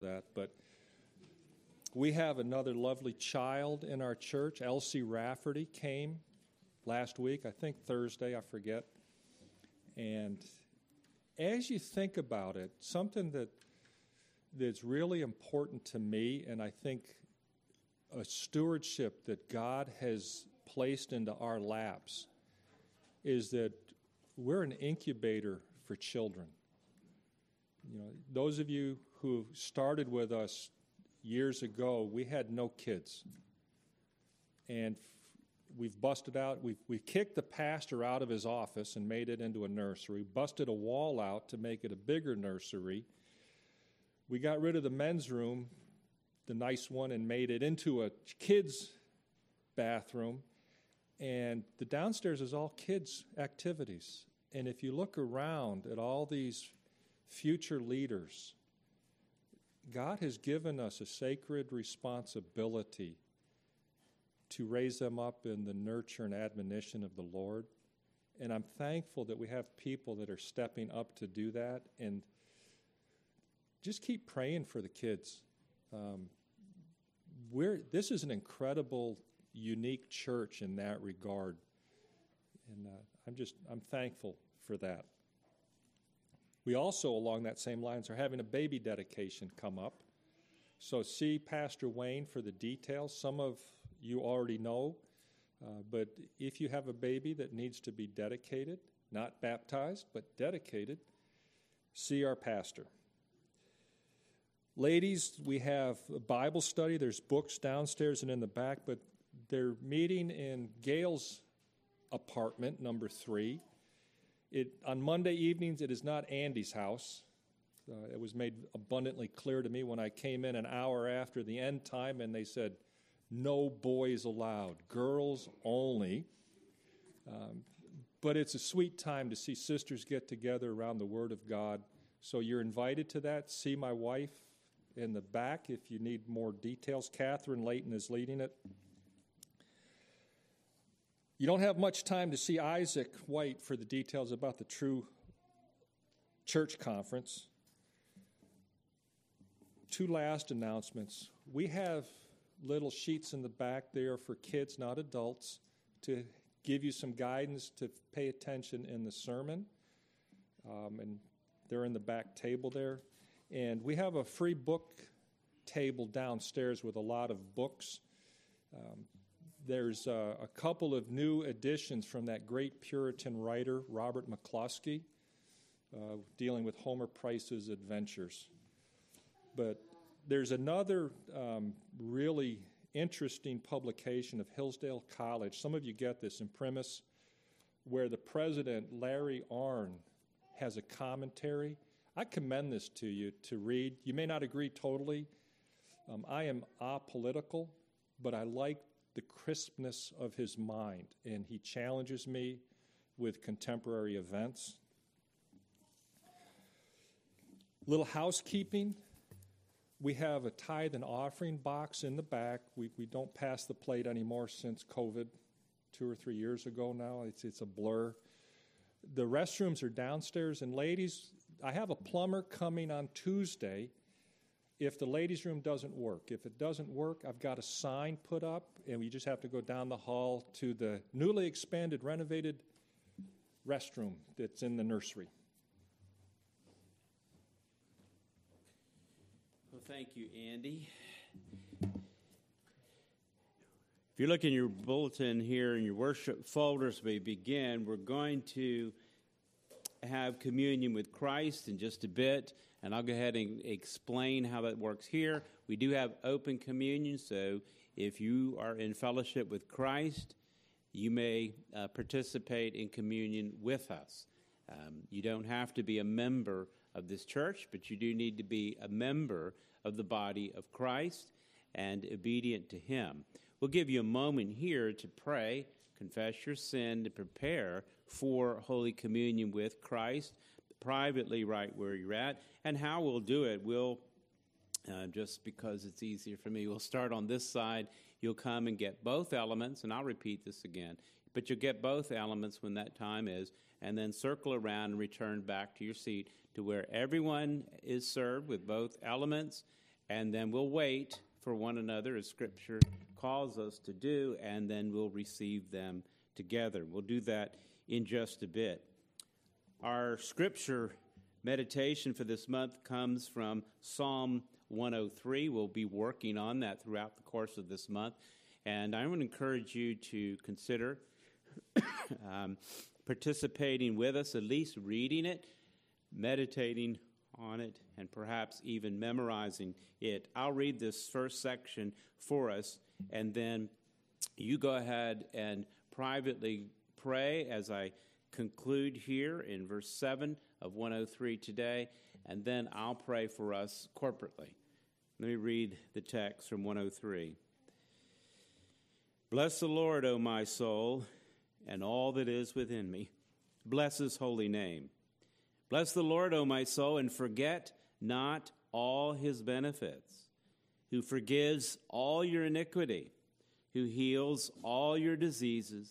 that. But we have another lovely child in our church. Elsie Rafferty came last week, I think Thursday, I forget. And as you think about it, something that that's really important to me, and I think a stewardship that God has placed into our laps, is that we're an incubator for children. You know, those of you who started with us years ago, we had no kids. And we've busted out, we've, we've kicked the pastor out of his office and made it into a nursery, busted a wall out to make it a bigger nursery. We got rid of the men's room, the nice one, and made it into a kids' bathroom. And the downstairs is all kids' activities. And if you look around at all these future leaders, God has given us a sacred responsibility to raise them up in the nurture and admonition of the Lord. And I'm thankful that we have people that are stepping up to do that. And just keep praying for the kids. Um, we're, this is an incredible, unique church in that regard. And uh, I'm just, I'm thankful for that. We also, along that same lines, are having a baby dedication come up. So see Pastor Wayne for the details. Some of you already know, uh, but if you have a baby that needs to be dedicated, not baptized, but dedicated, see our pastor. Ladies, we have a Bible study. There's books downstairs and in the back, but they're meeting in Gail's apartment, number three. It, on Monday evenings, it is not Andy's house. Uh, it was made abundantly clear to me when I came in an hour after the end time and they said, no boys allowed, girls only. Um, but it's a sweet time to see sisters get together around the Word of God. So you're invited to that. See my wife in the back if you need more details. Catherine Layton is leading it. You don't have much time to see Isaac White for the details about the True Church Conference. Two last announcements. We have little sheets in the back there for kids, not adults, to give you some guidance to pay attention in the sermon. Um, and they're in the back table there. And we have a free book table downstairs with a lot of books. Um, there's a, couple of new editions from that great Puritan writer, Robert McCloskey, uh, dealing with Homer Price's adventures. But there's another um, really interesting publication of Hillsdale College. Some of you get this Imprimis, where the president, Larry Arnn, has a commentary. I commend this to you to read. You may not agree totally. Um, I am apolitical, but I like the crispness of his mind, and he challenges me with contemporary events. Little housekeeping. We have a tithe and offering box in the back. We, we don't pass the plate anymore since COVID, two or three years ago now. It's, it's a blur. The restrooms are downstairs. And ladies, I have a plumber coming on Tuesday if the ladies' room doesn't work. If it doesn't work, I've got a sign put up, and we just have to go down the hall to the newly expanded, renovated restroom that's in the nursery. Well, thank you, Andy. If you look in your bulletin here in your worship folders, we begin. We're going to have communion with Christ in just a bit and I'll go ahead and explain how that works here. We do have open communion, so if you are in fellowship with Christ, you may uh, participate in communion with us. Um, you don't have to be a member of this church, but you do need to be a member of the body of Christ and obedient to Him. We'll give you a moment here to pray, confess your sin, to prepare for Holy Communion with Christ privately right where you're at. And how we'll do it, we'll, uh, just because it's easier for me, we'll start on this side. You'll come and get both elements, and I'll repeat this again. But you'll get both elements when that time is, and then circle around and return back to your seat to where everyone is served with both elements. and then we'll wait for one another as Scripture calls us to do, and then we'll receive them together. We'll do that in just a bit. Our Scripture meditation for this month comes from Psalm 103. We'll be working on that throughout the course of this month. And I to encourage you to consider um, participating with us, at least reading it, meditating on it, and perhaps even memorizing it. I'll read this first section for us, and then you go ahead and privately pray as I conclude here in verse 7 of 103 today, and then I'll pray for us corporately. Let me read the text from 103. Bless the Lord, O my soul, and all that is within me. Bless his holy name. Bless the Lord, O my soul, and forget not all his benefits, who forgives all your iniquity, who heals all your diseases,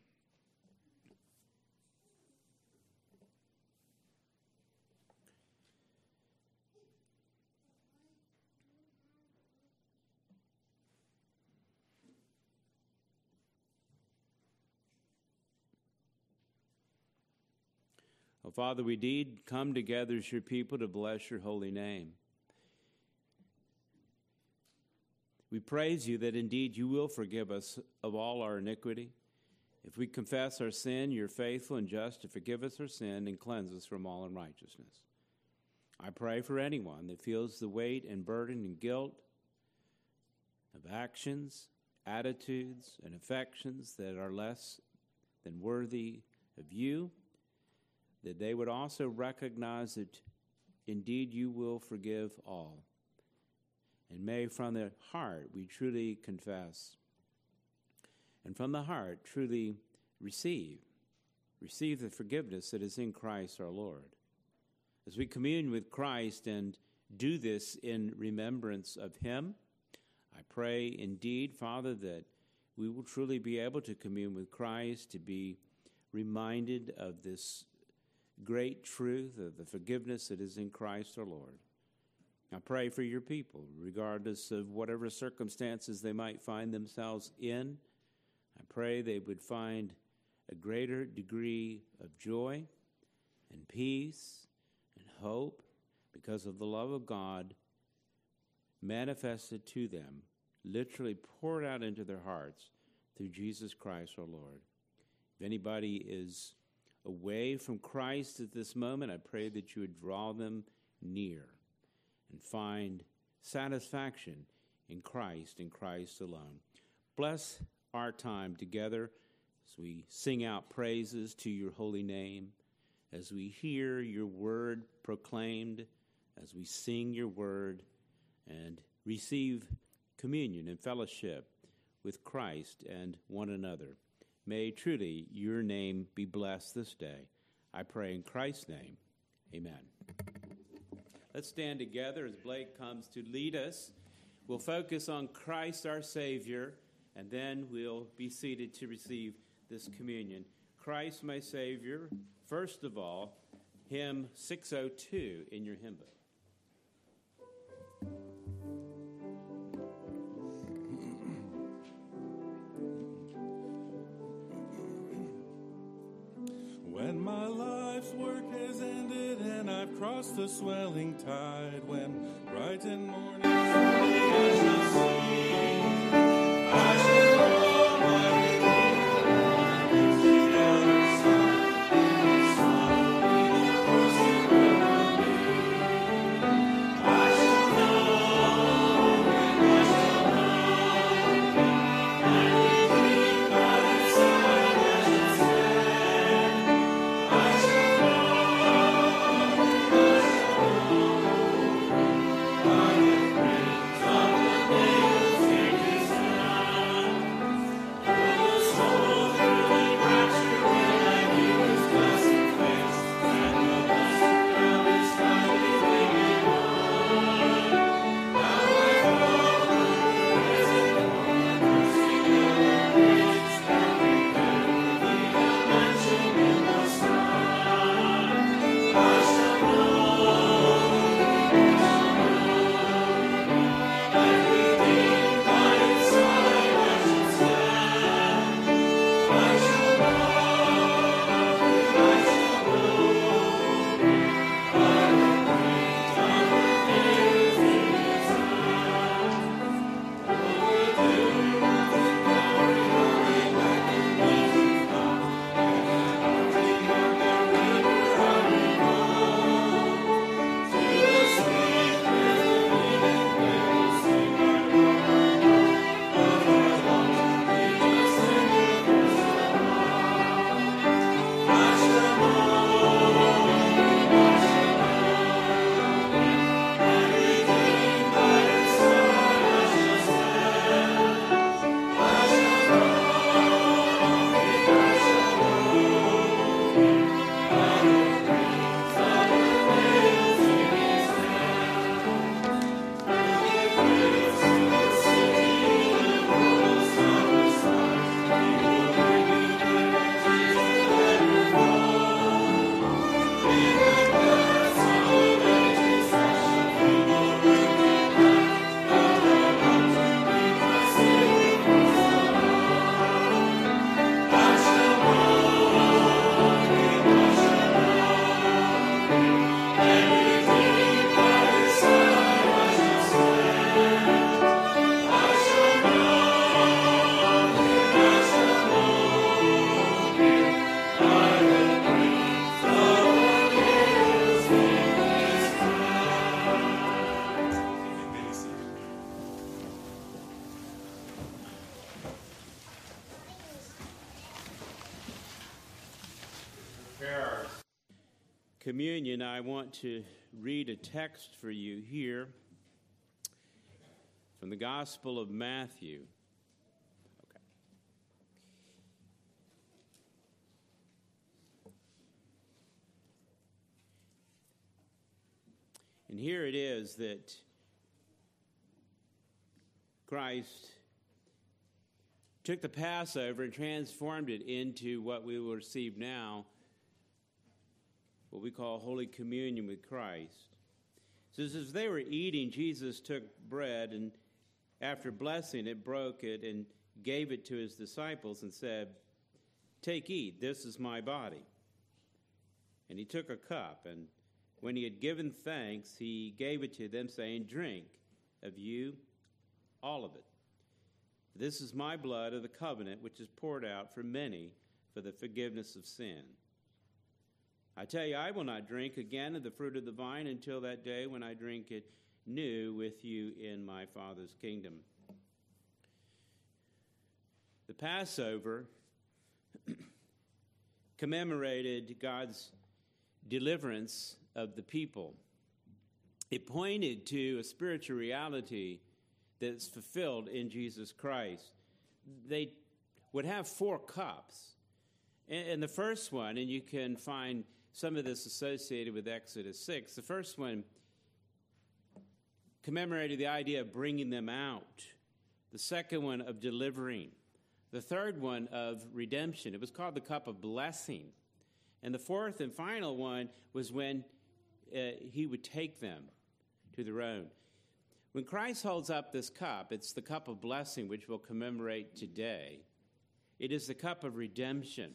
Oh, Father, we did come together as your people to bless your holy name. We praise you that indeed you will forgive us of all our iniquity. If we confess our sin, you're faithful and just to forgive us our sin and cleanse us from all unrighteousness. I pray for anyone that feels the weight and burden and guilt of actions, attitudes, and affections that are less than worthy of you, that they would also recognize that indeed you will forgive all and may from the heart we truly confess. And from the heart truly receive. Receive the forgiveness that is in Christ our Lord. As we commune with Christ and do this in remembrance of Him, I pray indeed, Father, that we will truly be able to commune with Christ, to be reminded of this great truth of the forgiveness that is in Christ our Lord. I pray for your people, regardless of whatever circumstances they might find themselves in. I pray they would find a greater degree of joy and peace and hope because of the love of God manifested to them, literally poured out into their hearts through Jesus Christ our Lord. If anybody is away from Christ at this moment, I pray that you would draw them near and find satisfaction in Christ and Christ alone. Bless our time together as we sing out praises to your holy name, as we hear your word proclaimed, as we sing your word and receive communion and fellowship with Christ and one another. May truly your name be blessed this day. I pray in Christ's name. Amen. Let's stand together as Blake comes to lead us. We'll focus on Christ our Savior, and then we'll be seated to receive this communion. Christ my Savior, first of all, hymn 602 in your hymn book. Life's work has ended and I've crossed the swelling tide, when bright and morning I shall see, communion, I want to read a text for you here from the Gospel of Matthew. Okay. And here it is that Christ took the Passover and transformed it into what we will receive now, what we call Holy Communion with Christ. So as they were eating, Jesus took bread and after blessing it, broke it and gave it to his disciples and said, Take, eat, this is my body. And he took a cup, and when he had given thanks, he gave it to them, saying, Drink of you, all of it. This is my blood of the covenant, which is poured out for many for the forgiveness of sin. I tell you, I will not drink again of the fruit of the vine until that day when I drink it new with you in my Father's kingdom. The Passover commemorated God's deliverance of the people. It pointed to a spiritual reality that's fulfilled in Jesus Christ. They would have four cups. And the first one, and you can find some of this associated with Exodus 6, the first one commemorated the idea of bringing them out, the second one of delivering, the third one of redemption. It was called the cup of blessing. And the fourth and final one was when uh, he would take them to their own. When Christ holds up this cup, it's the cup of blessing which we'll commemorate today. It is the cup of redemption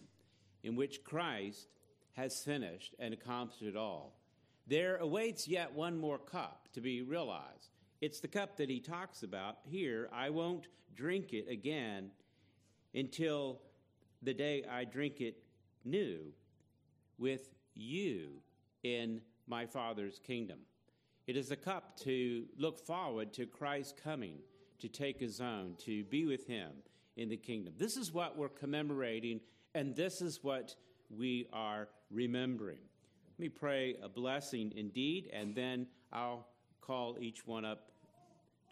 in which Christ has finished and accomplished it all. There awaits yet one more cup to be realized. It's the cup that he talks about here. I won't drink it again until the day I drink it new with you in my Father's kingdom. It is a cup to look forward to Christ coming to take his own, to be with him in the kingdom. This is what we're commemorating, and this is what we are remembering. Let me pray a blessing indeed, and then I'll call each one up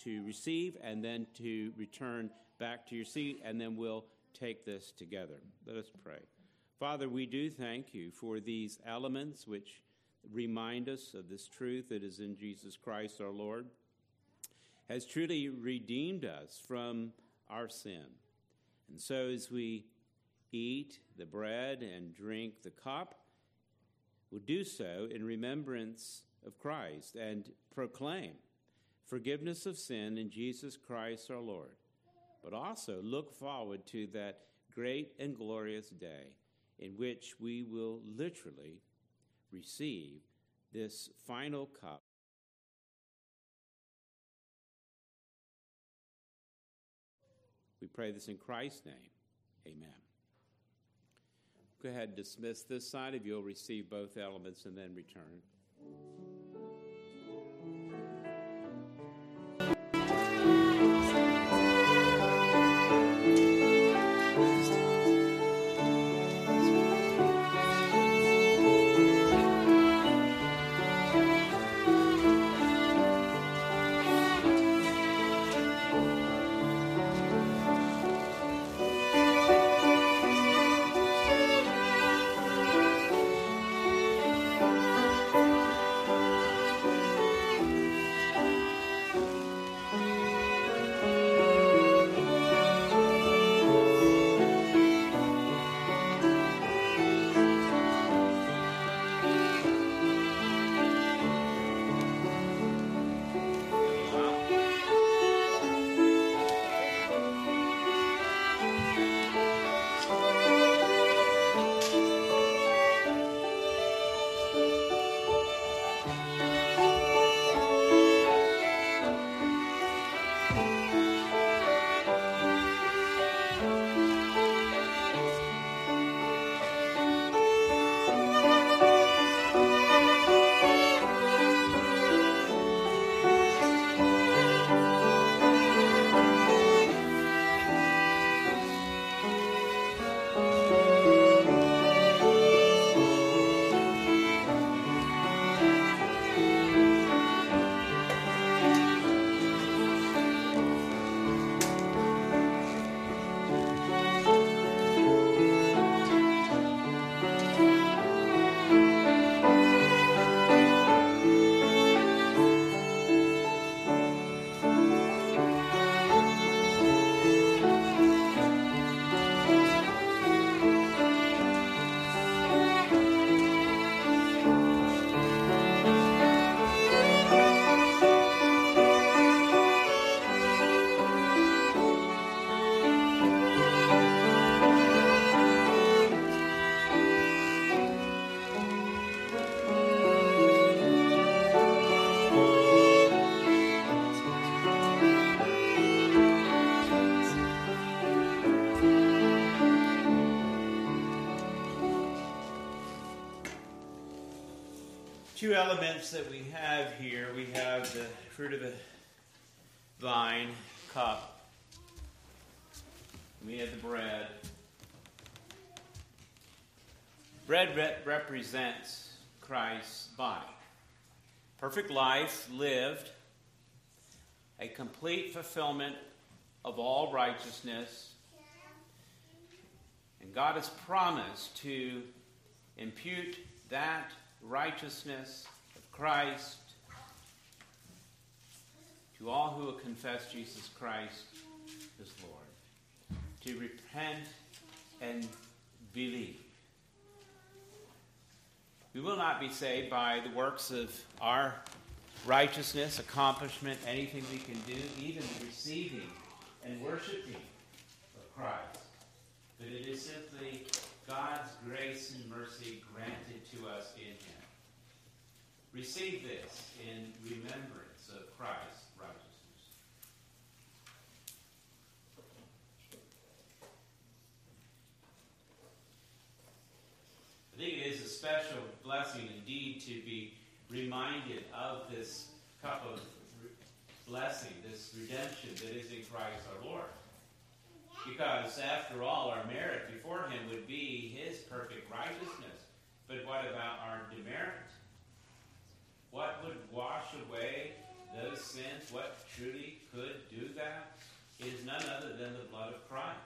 to receive and then to return back to your seat, and then we'll take this together. Let us pray. Father, we do thank you for these elements which remind us of this truth that is in Jesus Christ our Lord, has truly redeemed us from our sin. And so as we eat the bread and drink the cup, will do so in remembrance of Christ and proclaim forgiveness of sin in Jesus Christ our Lord, but also look forward to that great and glorious day in which we will literally receive this final cup. We pray this in Christ's name. Amen. Go ahead and dismiss this side if you'll receive both elements and then return. Two elements that we have here we have the fruit of the vine cup, we have the bread. Bread re- represents Christ's body. Perfect life lived, a complete fulfillment of all righteousness. And God has promised to impute that righteousness of Christ to all who will confess Jesus Christ as Lord, to repent and believe. We will not be saved by the works of our righteousness, accomplishment, anything we can do, even the receiving and worshiping of Christ. But it is simply God's grace and mercy granted to us in Him. Receive this in remembrance of Christ's righteousness. I think it is a special blessing indeed to be reminded of this cup of blessing, this redemption that is in Christ our Lord. Because after all, our merit before Him would be His perfect righteousness. But what about our demerit? What would wash away those sins? What truly could do that? Is none other than the blood of Christ.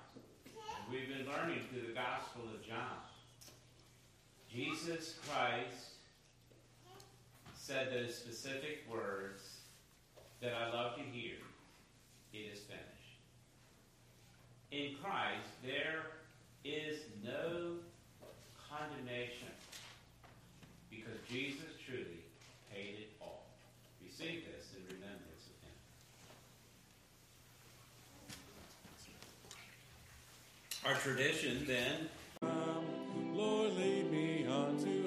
And we've been learning through the Gospel of John. Jesus Christ said those specific words that I love to hear. It is finished. In Christ, there is no condemnation because Jesus truly paid it all. Receive this in remembrance of Him. Our tradition then Lord, lead me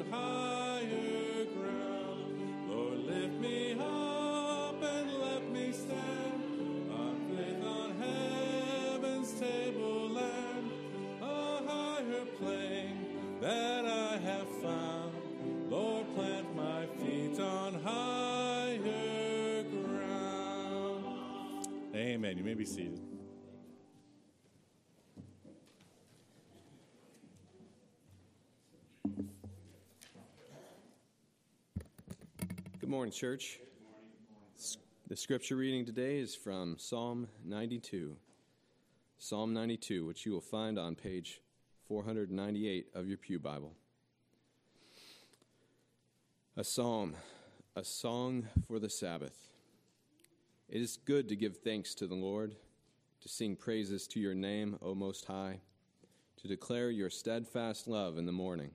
higher ground. Lord, lift me up and let me stand on faith on heaven's tableland, a higher plane that Amen. You may be seated. Good morning, church. The scripture reading today is from Psalm 92. Psalm 92, which you will find on page 498 of your Pew Bible. A psalm, a song for the Sabbath. It is good to give thanks to the Lord, to sing praises to your name, O Most High, to declare your steadfast love in the morning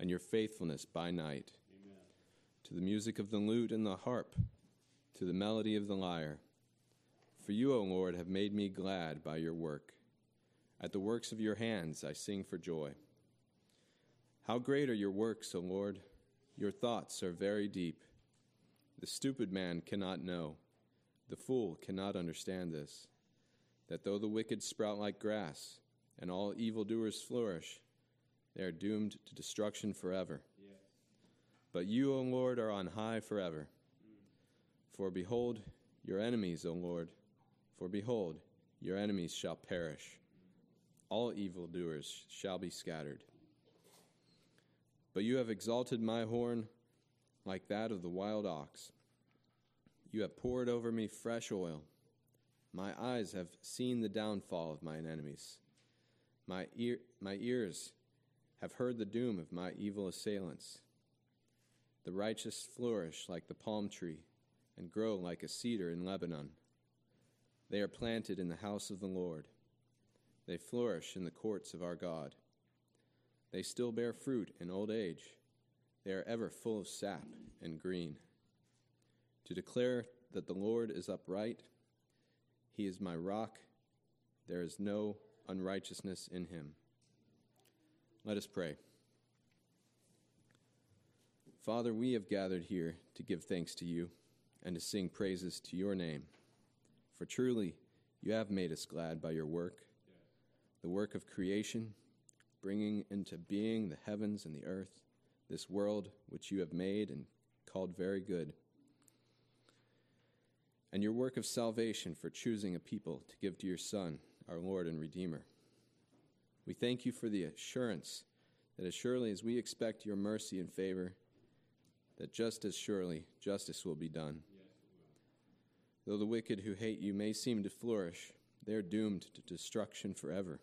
and your faithfulness by night to the music of the lute and the harp, to the melody of the lyre. For you, O Lord, have made me glad by your work. At the works of your hands I sing for joy. How great are your works, O Lord! Your thoughts are very deep. The stupid man cannot know, the fool cannot understand this, that though the wicked sprout like grass, and all evildoers flourish, they are doomed to destruction forever. But you, O Lord, are on high forever. For behold, your enemies, O Lord, for behold, your enemies shall perish. All evildoers shall be scattered. But you have exalted my horn like that of the wild ox. You have poured over me fresh oil. My eyes have seen the downfall of mine enemies. My, ear, my ears have heard the doom of my evil assailants. The righteous flourish like the palm tree and grow like a cedar in Lebanon. They are planted in the house of the Lord. They flourish in the courts of our God. They still bear fruit in old age. They are ever full of sap and green. To declare that the Lord is upright, He is my rock, there is no unrighteousness in Him. Let us pray. Father, we have gathered here to give thanks to you and to sing praises to your name. For truly, you have made us glad by your work, the work of creation, bringing into being the heavens and the earth, this world which you have made and called very good, and your work of salvation for choosing a people to give to your Son, our Lord and Redeemer. We thank you for the assurance that as surely as we expect your mercy and favor, that just as surely justice will be done. Though the wicked who hate you may seem to flourish, they are doomed to destruction forever.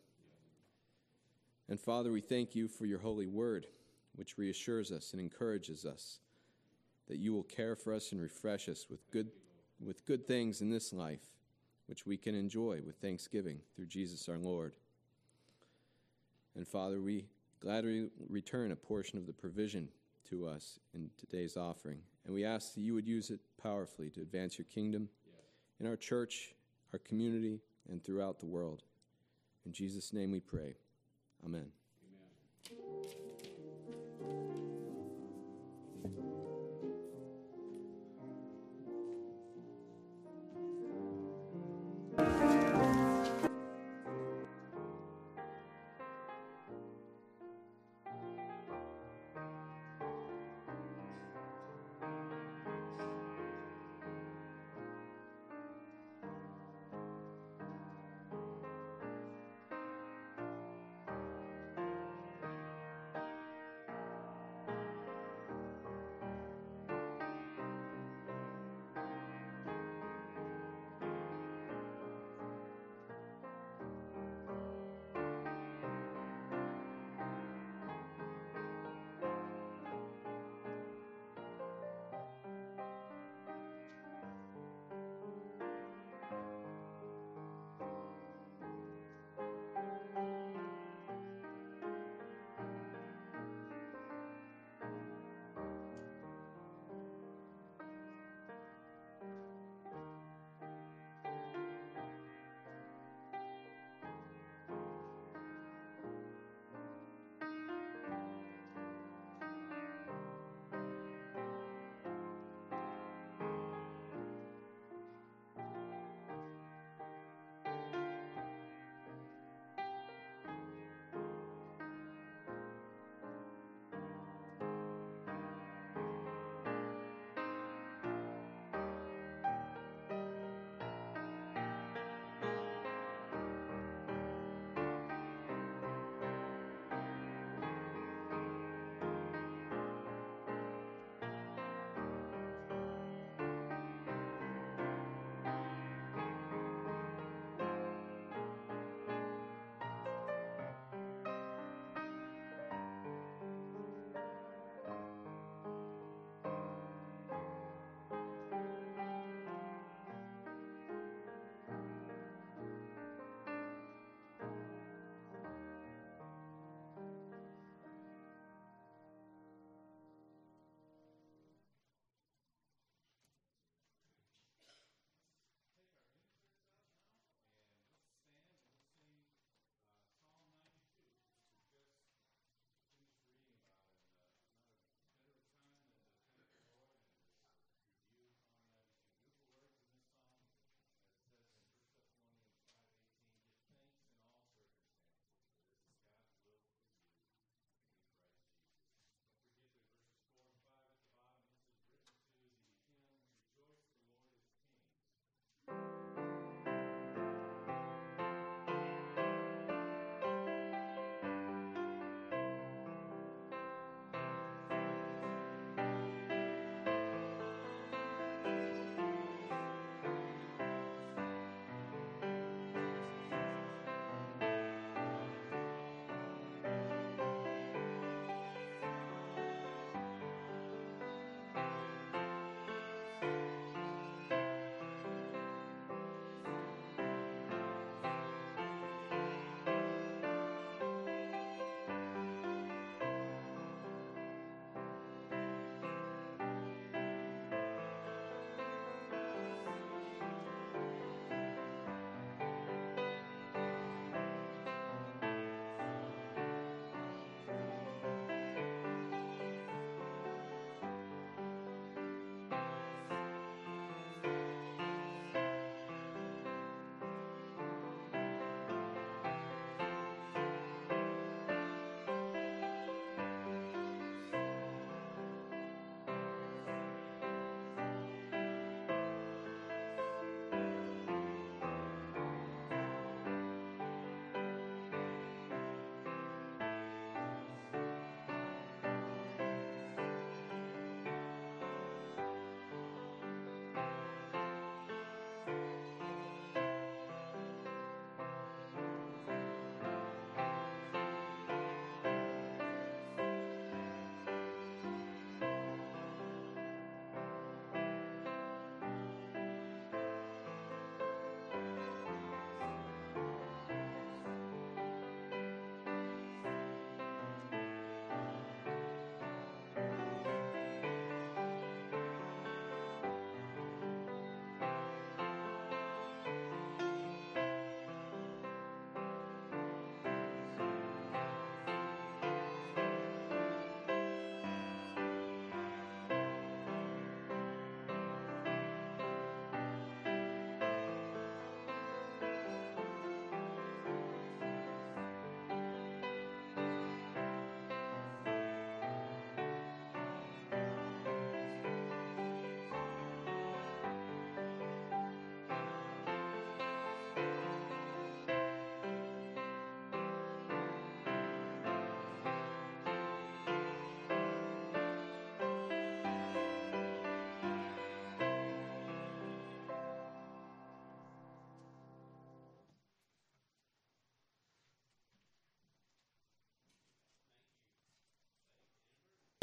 And Father, we thank you for your holy word, which reassures us and encourages us that you will care for us and refresh us with good, with good things in this life, which we can enjoy with thanksgiving through Jesus our Lord. And Father, we gladly return a portion of the provision to us in today's offering. And we ask that you would use it powerfully to advance your kingdom in our church, our community, and throughout the world. In Jesus' name we pray. Amen.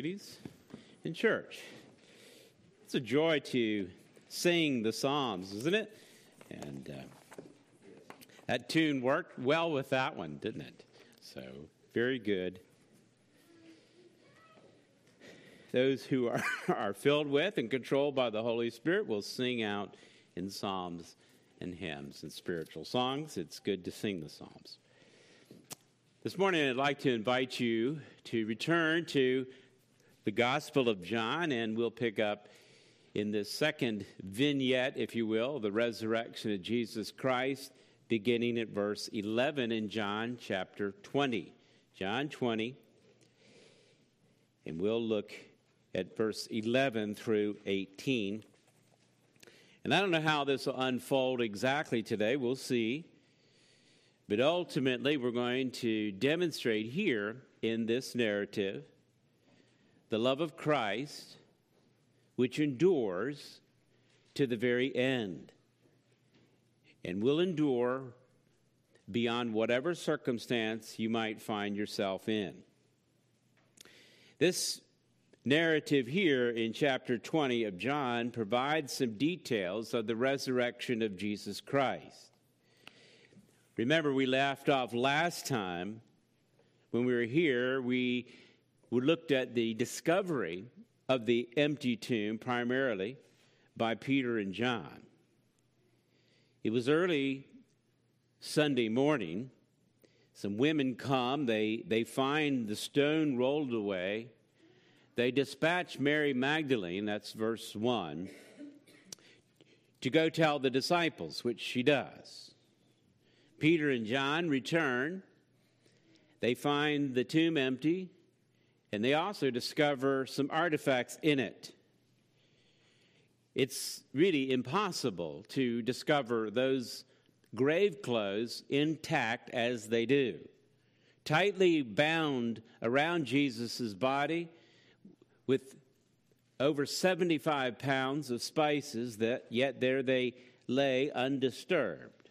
Activities in church. It's a joy to sing the Psalms, isn't it? And uh, that tune worked well with that one, didn't it? So, very good. Those who are, are filled with and controlled by the Holy Spirit will sing out in psalms and hymns and spiritual songs. It's good to sing the psalms. This morning, I'd like to invite you to return to the Gospel of John, and we'll pick up in this second vignette, if you will, the resurrection of Jesus Christ, beginning at verse 11 in John chapter 20. John 20, and we'll look at verse 11 through 18. And I don't know how this will unfold exactly today. We'll see. But ultimately, we're going to demonstrate here in this narrative the love of Christ, which endures to the very end and will endure beyond whatever circumstance you might find yourself in. This narrative here in chapter 20 of John provides some details of the resurrection of Jesus Christ. Remember, we left off last time when we were here, we, we looked at the discovery of the empty tomb primarily by Peter and John. It was early Sunday morning. Some women come, they, they find the stone rolled away they dispatch Mary Magdalene, that's verse 1, to go tell the disciples, which she does. Peter and John return. They find the tomb empty, and they also discover some artifacts in it. It's really impossible to discover those grave clothes intact as they do. Tightly bound around Jesus' body with over 75 pounds of spices that yet there they lay undisturbed.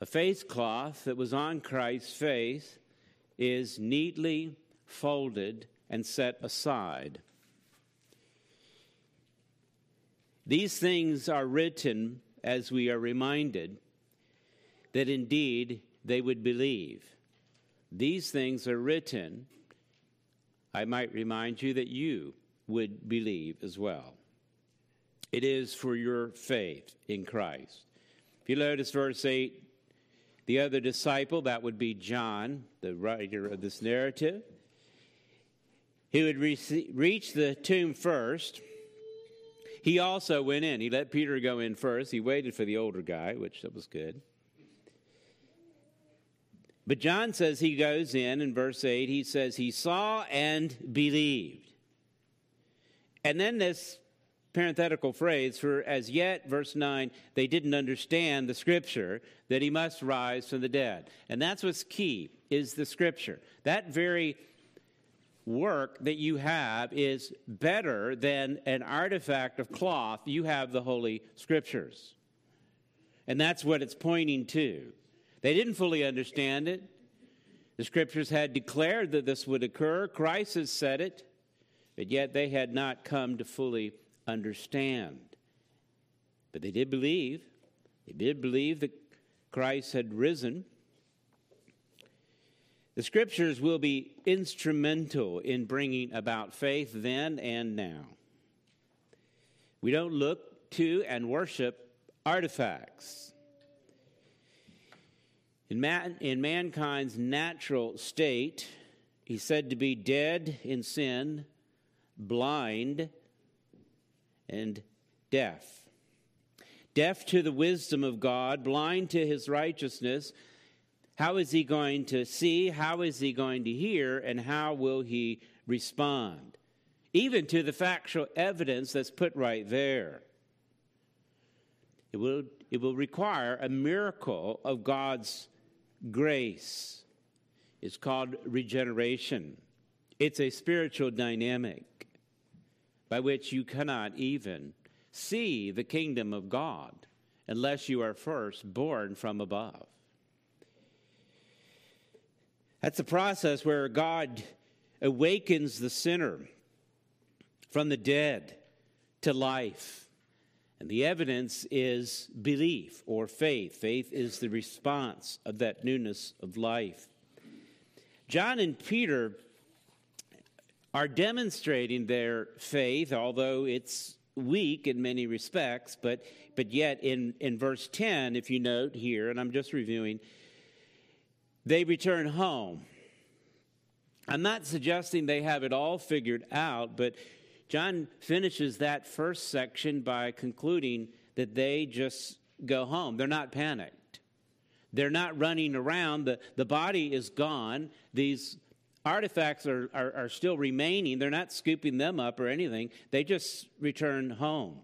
A face cloth that was on Christ's face is neatly folded and set aside. These things are written as we are reminded that indeed they would believe. These things are written I might remind you that you would believe as well. It is for your faith in Christ. If you notice verse 8, the other disciple, that would be John, the writer of this narrative, he would reach the tomb first. He also went in. He let Peter go in first. He waited for the older guy, which that was good. But John says he goes in, in verse 8, he says he saw and believed. And then this parenthetical phrase, for as yet, verse 9, they didn't understand the scripture that he must rise from the dead. And that's what's key, is the scripture. That very work that you have is better than an artifact of cloth. You have the Holy Scriptures. And that's what it's pointing to. They didn't fully understand it. The scriptures had declared that this would occur. Christ has said it, but yet they had not come to fully understand. But they did believe. They did believe that Christ had risen. The scriptures will be instrumental in bringing about faith then and now. We don't look to and worship artifacts. In, man, in mankind's natural state, he's said to be dead in sin, blind, and deaf. Deaf to the wisdom of God, blind to his righteousness. How is he going to see? How is he going to hear? And how will he respond? Even to the factual evidence that's put right there. It will, it will require a miracle of God's grace It's called regeneration. It's a spiritual dynamic by which you cannot even see the kingdom of God unless you are first born from above. That's a process where God awakens the sinner from the dead to life. And the evidence is belief or faith. Faith is the response of that newness of life. John and Peter are demonstrating their faith, although it's weak in many respects, but, but yet in, in verse 10, if you note here, and I'm just reviewing, they return home. I'm not suggesting they have it all figured out, but John finishes that first section by concluding that they just go home. They're not panicked. They're not running around. The, the body is gone. These artifacts are, are, are still remaining. They're not scooping them up or anything. They just return home.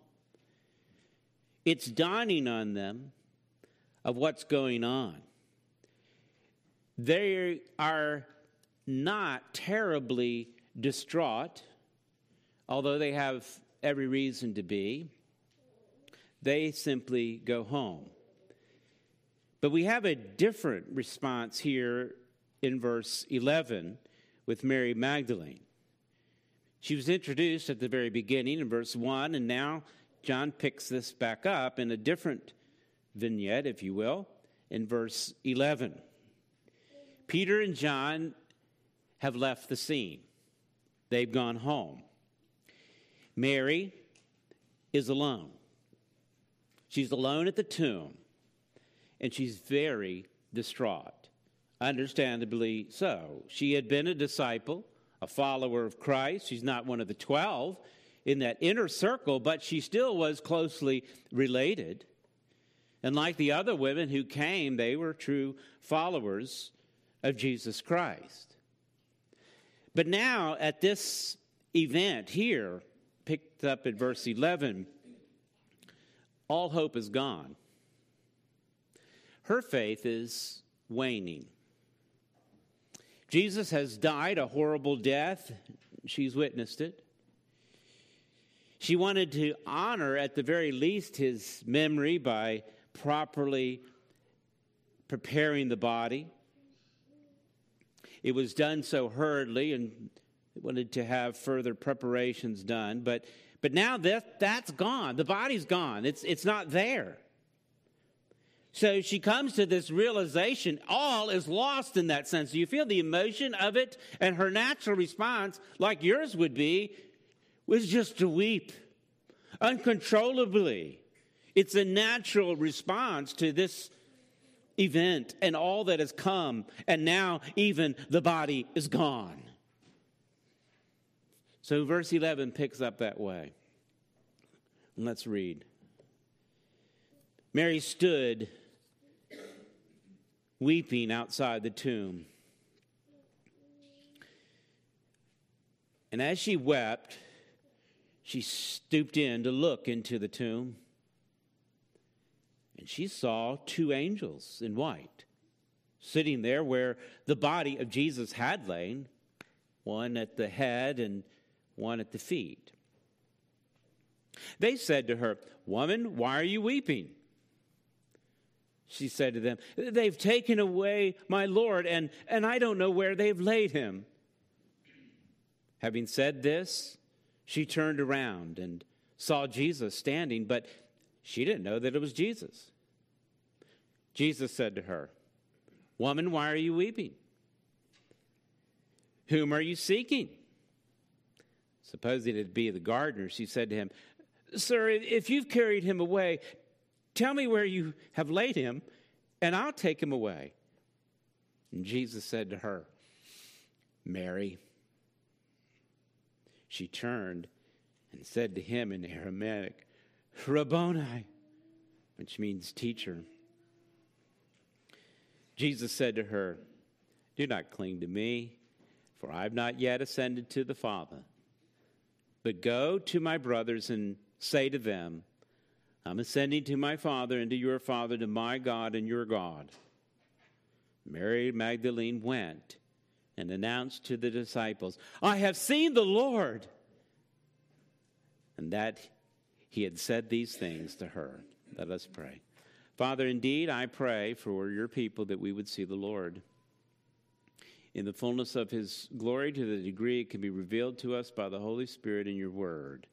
It's dawning on them of what's going on. They are not terribly distraught, although they have every reason to be. They simply go home. But we have a different response here in verse 11 with Mary Magdalene. She was introduced at the very beginning in verse 1, and now John picks this back up in a different vignette, if you will, in verse 11. Peter and John have left the scene, they've gone home. Mary is alone. She's alone at the tomb, and she's very distraught. Understandably so. She had been a disciple, a follower of Christ. She's not one of the 12 in that inner circle, but she still was closely related. And like the other women who came, they were true followers of Jesus Christ. But now, at this event here, picked up at verse 11, all hope is gone. Her faith is waning. Jesus has died a horrible death. She's witnessed it. She wanted to honor, at the very least, his memory by properly preparing the body. It was done so hurriedly and wanted to have further preparations done, but, but now that, that's gone. The body's gone, it's, it's not there. So she comes to this realization all is lost in that sense. Do you feel the emotion of it? And her natural response, like yours would be, was just to weep uncontrollably. It's a natural response to this event and all that has come. And now, even the body is gone. So, verse 11 picks up that way. Let's read. Mary stood weeping outside the tomb. And as she wept, she stooped in to look into the tomb. And she saw two angels in white sitting there where the body of Jesus had lain, one at the head and one at the feet. They said to her, Woman, why are you weeping? She said to them. They've taken away my Lord, and, and I don't know where they've laid him. Having said this, she turned around and saw Jesus standing, but she didn't know that it was Jesus. Jesus said to her, Woman, why are you weeping? Whom are you seeking? Supposing it to be the gardener, she said to him, Sir, if you've carried him away, Tell me where you have laid him, and I'll take him away. And Jesus said to her, Mary. She turned and said to him in Aramaic, Rabboni, which means teacher. Jesus said to her, Do not cling to me, for I have not yet ascended to the Father. But go to my brothers and say to them, I'm ascending to my Father and to your Father, to my God and your God. Mary Magdalene went and announced to the disciples, I have seen the Lord. And that he had said these things to her. Let us pray. Father, indeed, I pray for your people that we would see the Lord. in the fullness of his glory to the degree it can be revealed to us by the Holy Spirit in your word.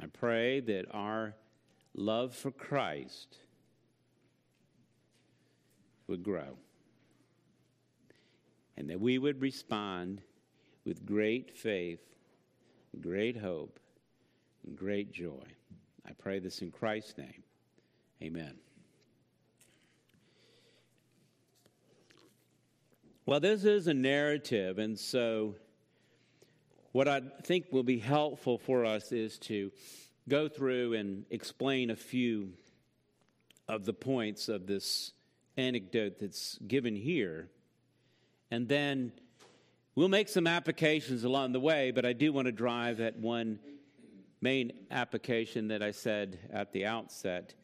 I pray that our love for Christ would grow and that we would respond with great faith, great hope, and great joy. I pray this in Christ's name. Amen. Well, this is a narrative, and so what I think will be helpful for us is to go through and explain a few of the points of this anecdote that's given here. And then we'll make some applications along the way, but I do want to drive at one main application that I said at the outset,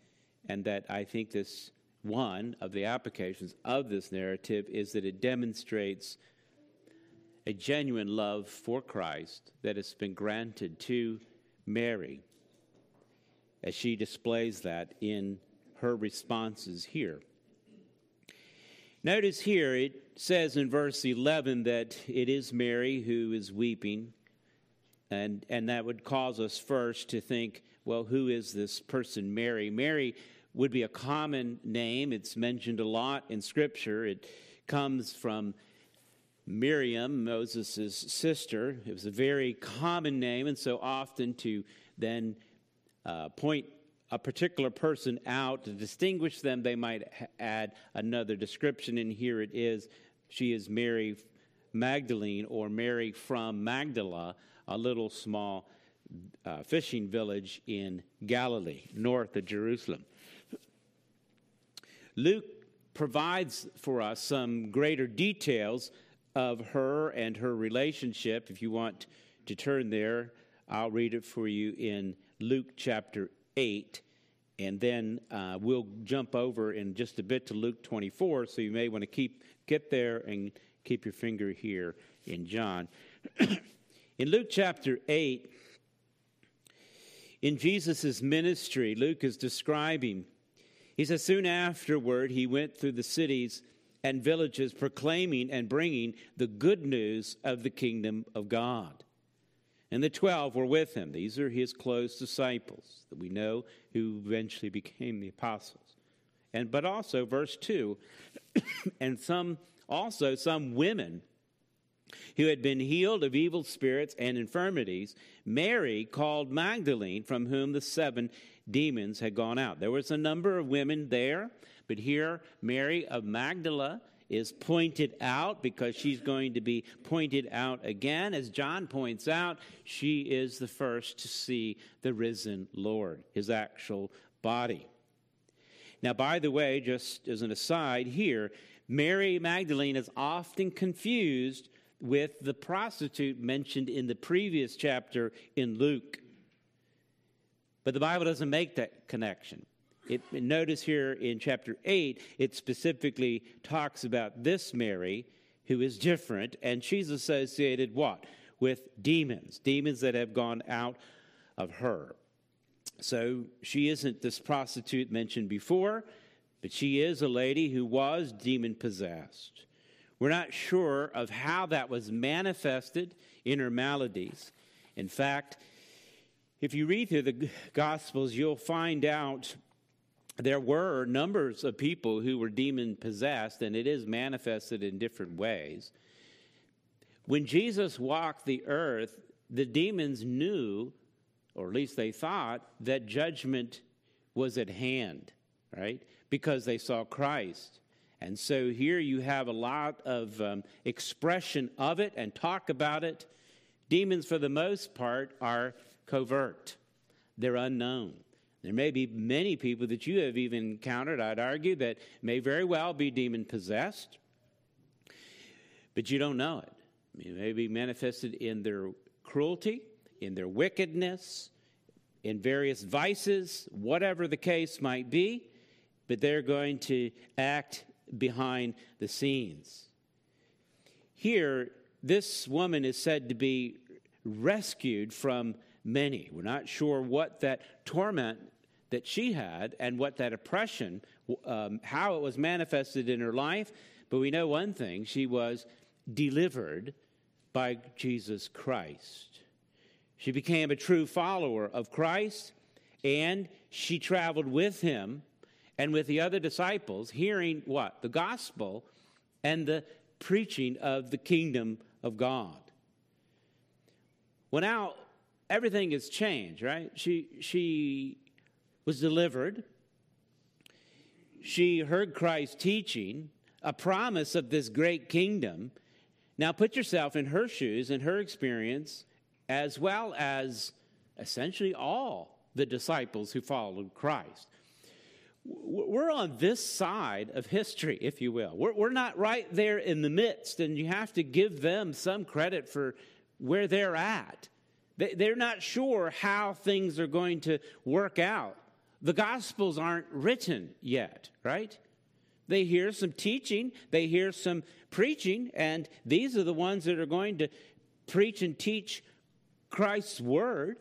and that I think this one of the applications of this narrative is that it demonstrates a genuine love for Christ that has been granted to Mary as she displays that in her responses here. Notice here it says in verse 11 that it is Mary who is weeping, and, and that would cause us first to think, well, who is this person, Mary? Mary would be a common name. It's mentioned a lot in Scripture. It comes from Miriam, Moses' sister. It was a very common name, and so often to then uh, point a particular person out to distinguish them, they might add another description, and here it is. She is Mary Magdalene or Mary from Magdala, a little small uh, fishing village in Galilee, north of Jerusalem. Luke provides for us some greater details of her and her relationship. If you want to turn there, I'll read it for you in Luke chapter 8. And then uh, we'll jump over in just a bit to Luke 24. So you may want to keep get there and keep your finger here in John. in Luke chapter 8, in Jesus' ministry, Luke is describing he says, Soon afterward, he went through the cities and villages proclaiming and bringing the good news of the kingdom of God. And the twelve were with him. These are his close disciples that we know who eventually became the apostles. And but also verse 2 and some also some women who had been healed of evil spirits and infirmities, Mary called Magdalene, from whom the seven demons had gone out. There was a number of women there, but here Mary of Magdala is pointed out because she's going to be pointed out again. As John points out, she is the first to see the risen Lord, his actual body. Now, by the way, just as an aside here, Mary Magdalene is often confused with the prostitute mentioned in the previous chapter in Luke. But the Bible doesn't make that connection. It, notice here in chapter 8, it specifically talks about this Mary who is different, and she's associated what? With demons, demons that have gone out of her. So she isn't this prostitute mentioned before, but she is a lady who was demon possessed. We're not sure of how that was manifested in her maladies. In fact, if you read through the Gospels, you'll find out there were numbers of people who were demon possessed, and it is manifested in different ways. When Jesus walked the earth, the demons knew, or at least they thought, that judgment was at hand, right? Because they saw Christ. And so here you have a lot of um, expression of it and talk about it. Demons, for the most part, are covert, they're unknown. There may be many people that you have even encountered, I'd argue, that may very well be demon possessed, but you don't know it. It may be manifested in their cruelty, in their wickedness, in various vices, whatever the case might be, but they're going to act behind the scenes. Here, this woman is said to be rescued from many. We're not sure what that torment that she had and what that oppression, um, how it was manifested in her life, but we know one thing she was delivered by Jesus Christ. She became a true follower of Christ, and she traveled with him and with the other disciples, hearing what? The gospel and the preaching of the kingdom of God. Well, now everything has changed, right? She, she was delivered. She heard Christ teaching, a promise of this great kingdom. Now put yourself in her shoes and her experience, as well as essentially all the disciples who followed Christ. We're on this side of history, if you will. We're, we're not right there in the midst, and you have to give them some credit for where they're at. They're not sure how things are going to work out. The Gospels aren't written yet, right? They hear some teaching, they hear some preaching, and these are the ones that are going to preach and teach Christ's Word,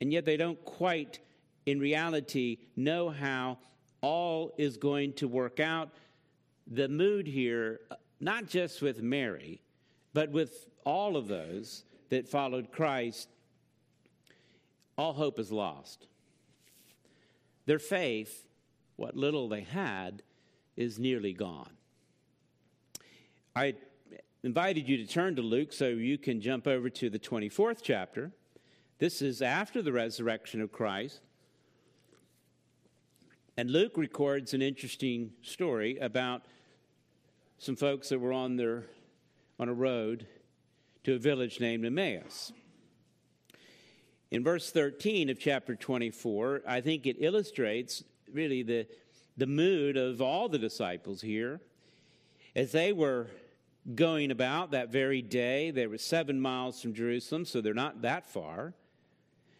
and yet they don't quite, in reality, know how all is going to work out. The mood here, not just with Mary, but with all of those that followed Christ, all hope is lost. Their faith, what little they had, is nearly gone. I invited you to turn to Luke so you can jump over to the 24th chapter. This is after the resurrection of Christ. And Luke records an interesting story about some folks that were on their on a road to a village named Emmaus. In verse 13 of chapter 24, I think it illustrates really the, the mood of all the disciples here. As they were going about that very day, they were seven miles from Jerusalem, so they're not that far.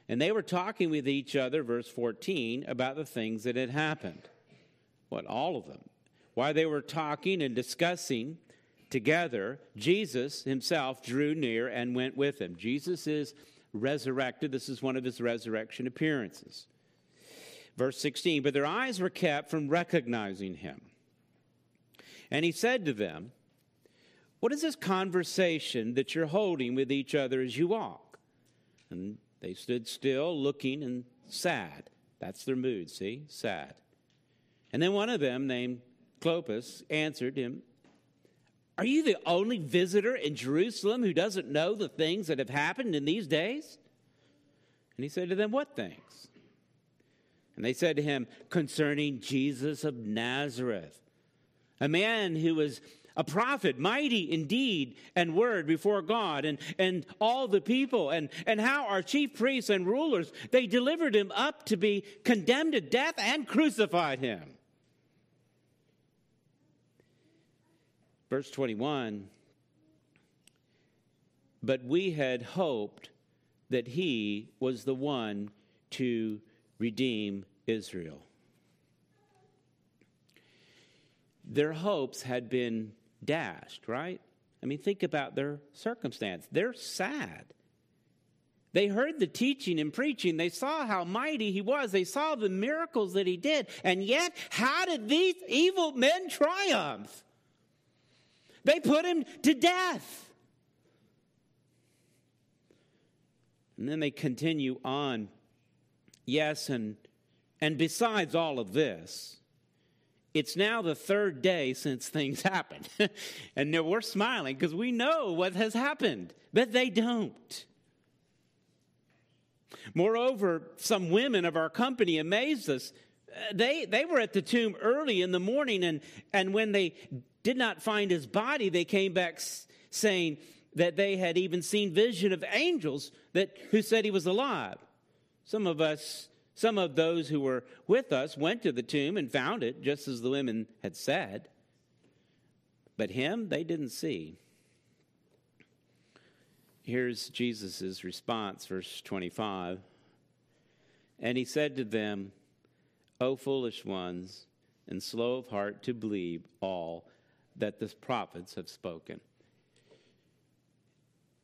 And they were talking with each other, verse 14, about the things that had happened. What, all of them. Why they were talking and discussing, together, Jesus himself drew near and went with them. Jesus is resurrected. This is one of his resurrection appearances. Verse 16, but their eyes were kept from recognizing him. And he said to them, What is this conversation that you're holding with each other as you walk? And they stood still, looking and sad. That's their mood, see? Sad. And then one of them, named Clopas, answered him, are you the only visitor in Jerusalem who doesn't know the things that have happened in these days? And he said to them, What things? And they said to him, Concerning Jesus of Nazareth, a man who was a prophet, mighty in deed and word before God and, and all the people, and, and how our chief priests and rulers, they delivered him up to be condemned to death and crucified him. Verse 21 But we had hoped that he was the one to redeem Israel. Their hopes had been dashed, right? I mean, think about their circumstance. They're sad. They heard the teaching and preaching. They saw how mighty he was. They saw the miracles that he did. And yet, how did these evil men triumph? They put him to death. And then they continue on. Yes, and, and besides all of this, it's now the third day since things happened. and we're smiling because we know what has happened, but they don't. Moreover, some women of our company amazed us. Uh, they, they were at the tomb early in the morning, and, and when they did not find his body, they came back saying that they had even seen vision of angels that who said he was alive. Some of us, some of those who were with us went to the tomb and found it just as the women had said. But him they didn't see. Here's Jesus' response, verse 25. And he said to them, O foolish ones, and slow of heart to believe all that the prophets have spoken.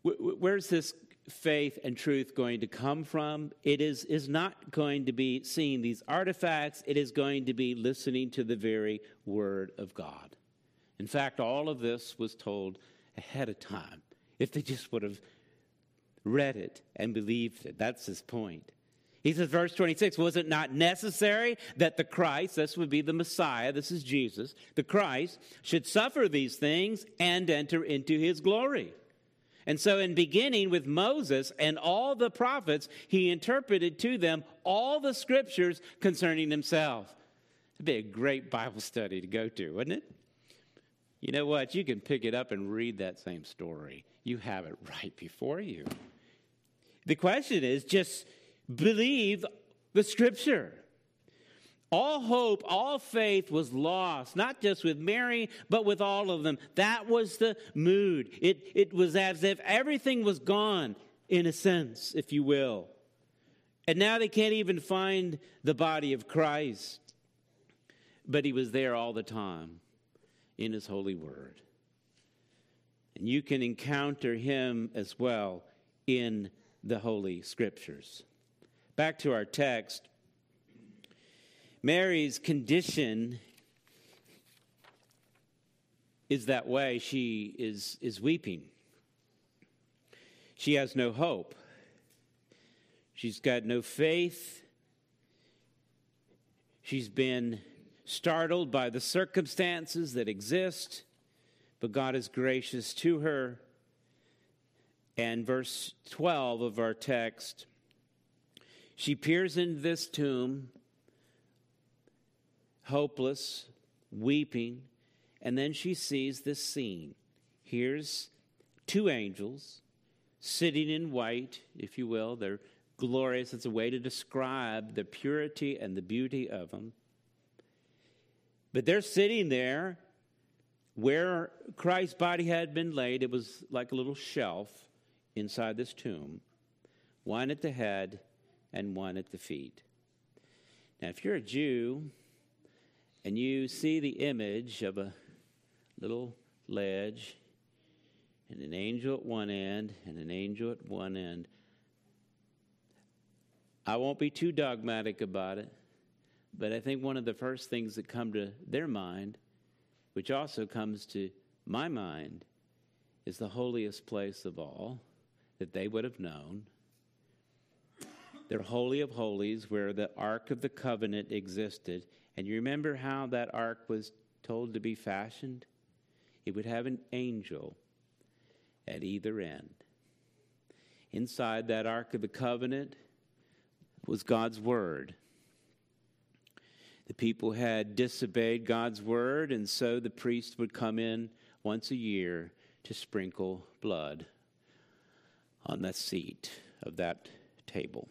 Where's this faith and truth going to come from? It is, is not going to be seeing these artifacts, it is going to be listening to the very word of God. In fact, all of this was told ahead of time if they just would have read it and believed it. That's his point. He says, verse 26, was it not necessary that the Christ, this would be the Messiah, this is Jesus, the Christ, should suffer these things and enter into his glory? And so, in beginning with Moses and all the prophets, he interpreted to them all the scriptures concerning himself. It'd be a great Bible study to go to, wouldn't it? You know what? You can pick it up and read that same story. You have it right before you. The question is just believe the scripture. All hope, all faith was lost, not just with Mary, but with all of them. That was the mood. It, it was as if everything was gone, in a sense, if you will. And now they can't even find the body of Christ. But he was there all the time in his holy word. And you can encounter him as well in the Holy Scriptures. Back to our text. Mary's condition is that way. She is, is weeping. She has no hope. She's got no faith. She's been startled by the circumstances that exist, but God is gracious to her. And verse 12 of our text she peers into this tomb, hopeless, weeping, and then she sees this scene. Here's two angels sitting in white, if you will. They're glorious. It's a way to describe the purity and the beauty of them. But they're sitting there where Christ's body had been laid. It was like a little shelf inside this tomb, one at the head and one at the feet. Now, if you're a Jew and you see the image of a little ledge and an angel at one end and an angel at one end, I won't be too dogmatic about it, but I think one of the first things that come to their mind, which also comes to my mind, is the holiest place of all that they would have known their Holy of Holies, where the Ark of the Covenant existed. And you remember how that ark was told to be fashioned? It would have an angel at either end. Inside that Ark of the Covenant was God's Word. The people had disobeyed God's Word, and so the priest would come in once a year to sprinkle blood on the seat of that table.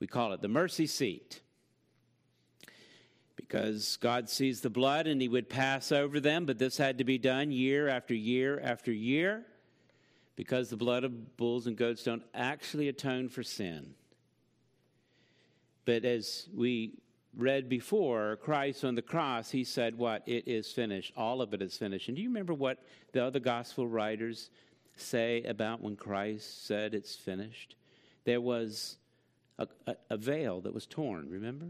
We call it the mercy seat because God sees the blood and he would pass over them, but this had to be done year after year after year because the blood of bulls and goats don't actually atone for sin. But as we read before, Christ on the cross, he said, What? It is finished. All of it is finished. And do you remember what the other gospel writers say about when Christ said it's finished? There was a, a, a veil that was torn, remember?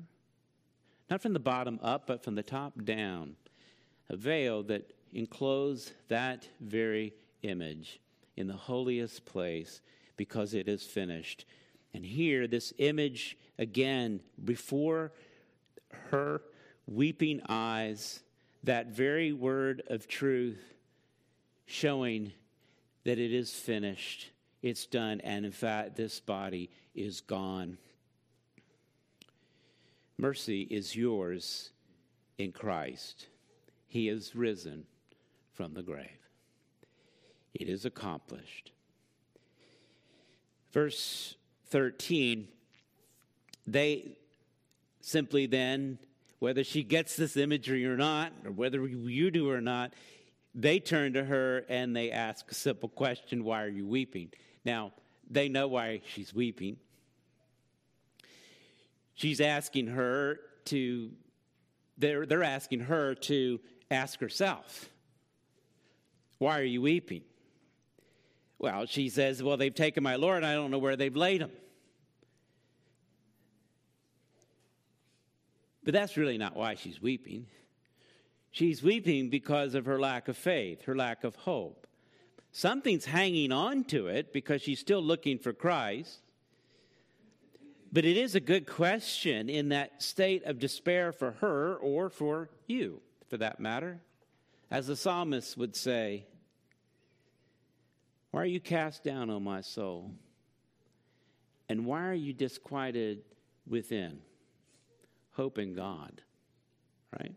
Not from the bottom up, but from the top down. A veil that enclosed that very image in the holiest place because it is finished. And here, this image again, before her weeping eyes, that very word of truth showing that it is finished, it's done, and in fact, this body is gone. Mercy is yours in Christ. He is risen from the grave. It is accomplished. Verse 13, they simply then, whether she gets this imagery or not, or whether you do or not, they turn to her and they ask a simple question Why are you weeping? Now, they know why she's weeping. She's asking her to, they're, they're asking her to ask herself, Why are you weeping? Well, she says, Well, they've taken my Lord, I don't know where they've laid him. But that's really not why she's weeping. She's weeping because of her lack of faith, her lack of hope, Something's hanging on to it because she's still looking for Christ. But it is a good question in that state of despair for her or for you, for that matter. As the psalmist would say, Why are you cast down, O my soul? And why are you disquieted within? Hope in God, right?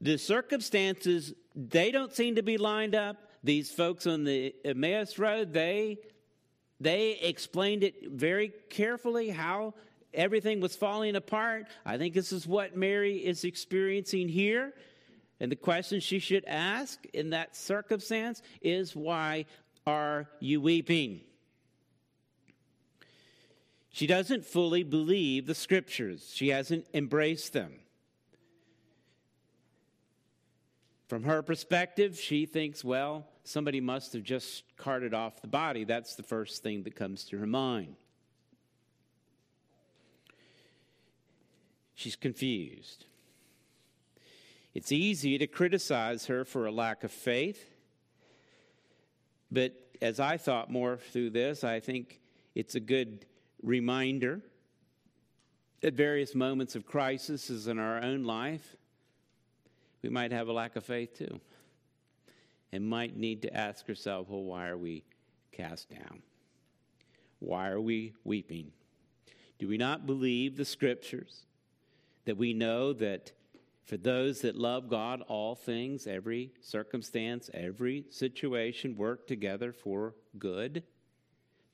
The circumstances, they don't seem to be lined up. These folks on the Emmaus Road, they they explained it very carefully how everything was falling apart. I think this is what Mary is experiencing here. And the question she should ask in that circumstance is why are you weeping? She doesn't fully believe the scriptures, she hasn't embraced them. From her perspective, she thinks, well, somebody must have just carted off the body. That's the first thing that comes to her mind. She's confused. It's easy to criticize her for a lack of faith, but as I thought more through this, I think it's a good reminder at various moments of crisis in our own life we might have a lack of faith too. And might need to ask ourselves, well, why are we cast down? Why are we weeping? Do we not believe the scriptures that we know that for those that love God, all things, every circumstance, every situation work together for good?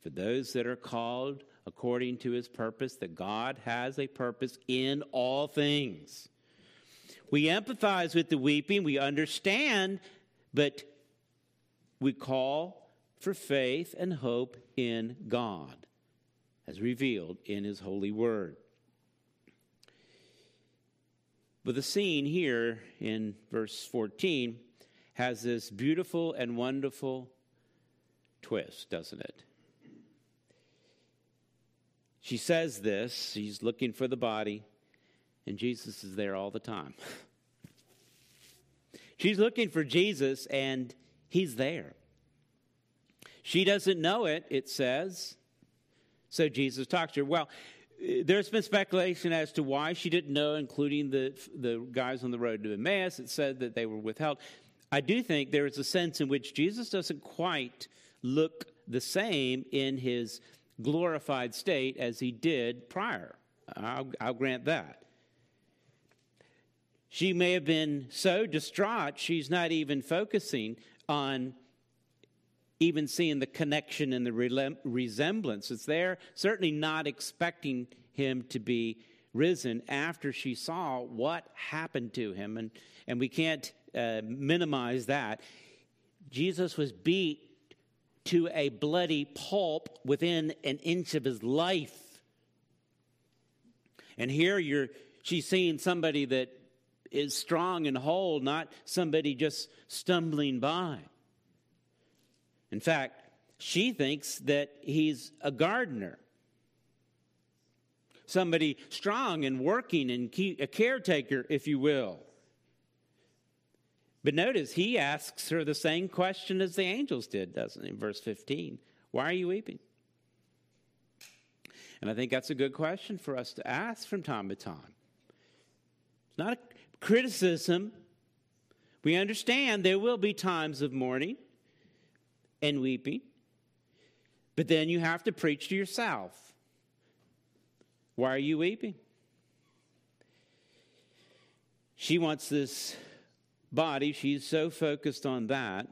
For those that are called according to his purpose, that God has a purpose in all things. We empathize with the weeping, we understand, but we call for faith and hope in God, as revealed in His holy word. But the scene here in verse 14 has this beautiful and wonderful twist, doesn't it? She says this, she's looking for the body. And Jesus is there all the time. She's looking for Jesus, and he's there. She doesn't know it, it says. So Jesus talks to her. Well, there's been speculation as to why she didn't know, including the, the guys on the road to Emmaus. It said that they were withheld. I do think there is a sense in which Jesus doesn't quite look the same in his glorified state as he did prior. I'll, I'll grant that. She may have been so distraught, she's not even focusing on even seeing the connection and the resemblance. It's there, certainly not expecting him to be risen after she saw what happened to him. And, and we can't uh, minimize that. Jesus was beat to a bloody pulp within an inch of his life. And here you're, she's seeing somebody that is strong and whole, not somebody just stumbling by. In fact, she thinks that he's a gardener, somebody strong and working and a caretaker, if you will. But notice he asks her the same question as the angels did, doesn't he, in verse 15? Why are you weeping? And I think that's a good question for us to ask from time to time. It's not a criticism. We understand there will be times of mourning and weeping, but then you have to preach to yourself. Why are you weeping? She wants this body, she's so focused on that.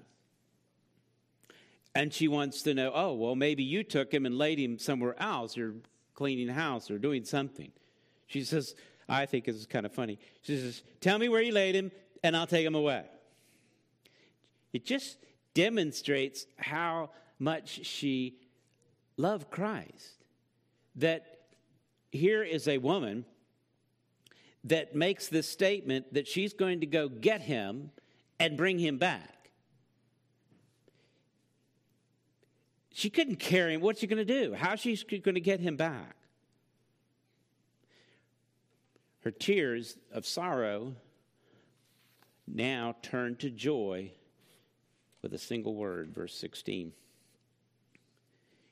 And she wants to know, oh, well, maybe you took him and laid him somewhere else. You're cleaning house or doing something. She says, I think is kind of funny. She says, Tell me where you laid him, and I'll take him away. It just demonstrates how much she loved Christ. That here is a woman that makes this statement that she's going to go get him and bring him back. She couldn't carry him. What's she going to do? How's she going to get him back? Her tears of sorrow now turned to joy with a single word, verse 16.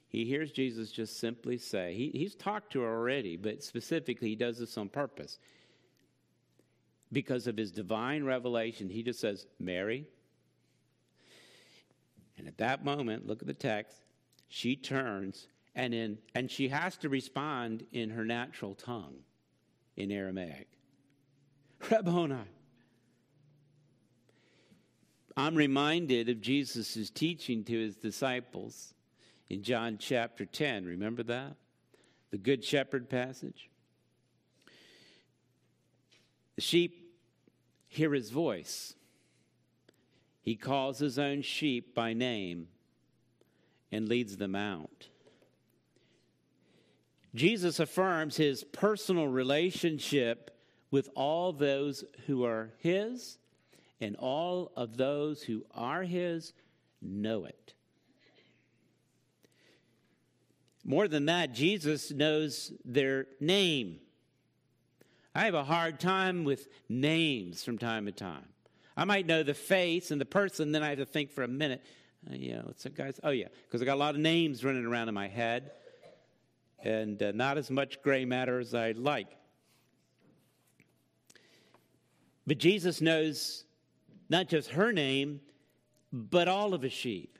He hears Jesus just simply say, he, he's talked to her already, but specifically, he does this on purpose. Because of his divine revelation, he just says, Mary. And at that moment, look at the text, she turns and, in, and she has to respond in her natural tongue in Aramaic Rabboni. I'm reminded of Jesus' teaching to his disciples in John chapter 10. Remember that? The Good Shepherd passage. The sheep hear his voice. He calls his own sheep by name and leads them out. Jesus affirms his personal relationship with all those who are his, and all of those who are his know it. More than that, Jesus knows their name. I have a hard time with names from time to time. I might know the face and the person, then I have to think for a minute. Uh, know, it's a guy's. Oh yeah, because I got a lot of names running around in my head, and uh, not as much gray matter as I'd like. But Jesus knows not just her name, but all of his sheep.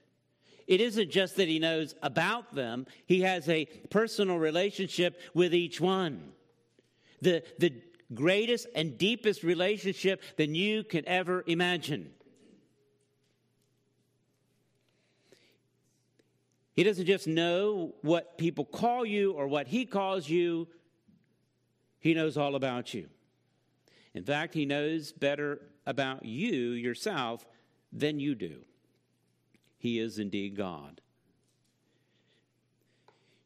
It isn't just that he knows about them, he has a personal relationship with each one. The, the greatest and deepest relationship than you can ever imagine. He doesn't just know what people call you or what he calls you, he knows all about you. In fact, he knows better about you yourself than you do. He is indeed God.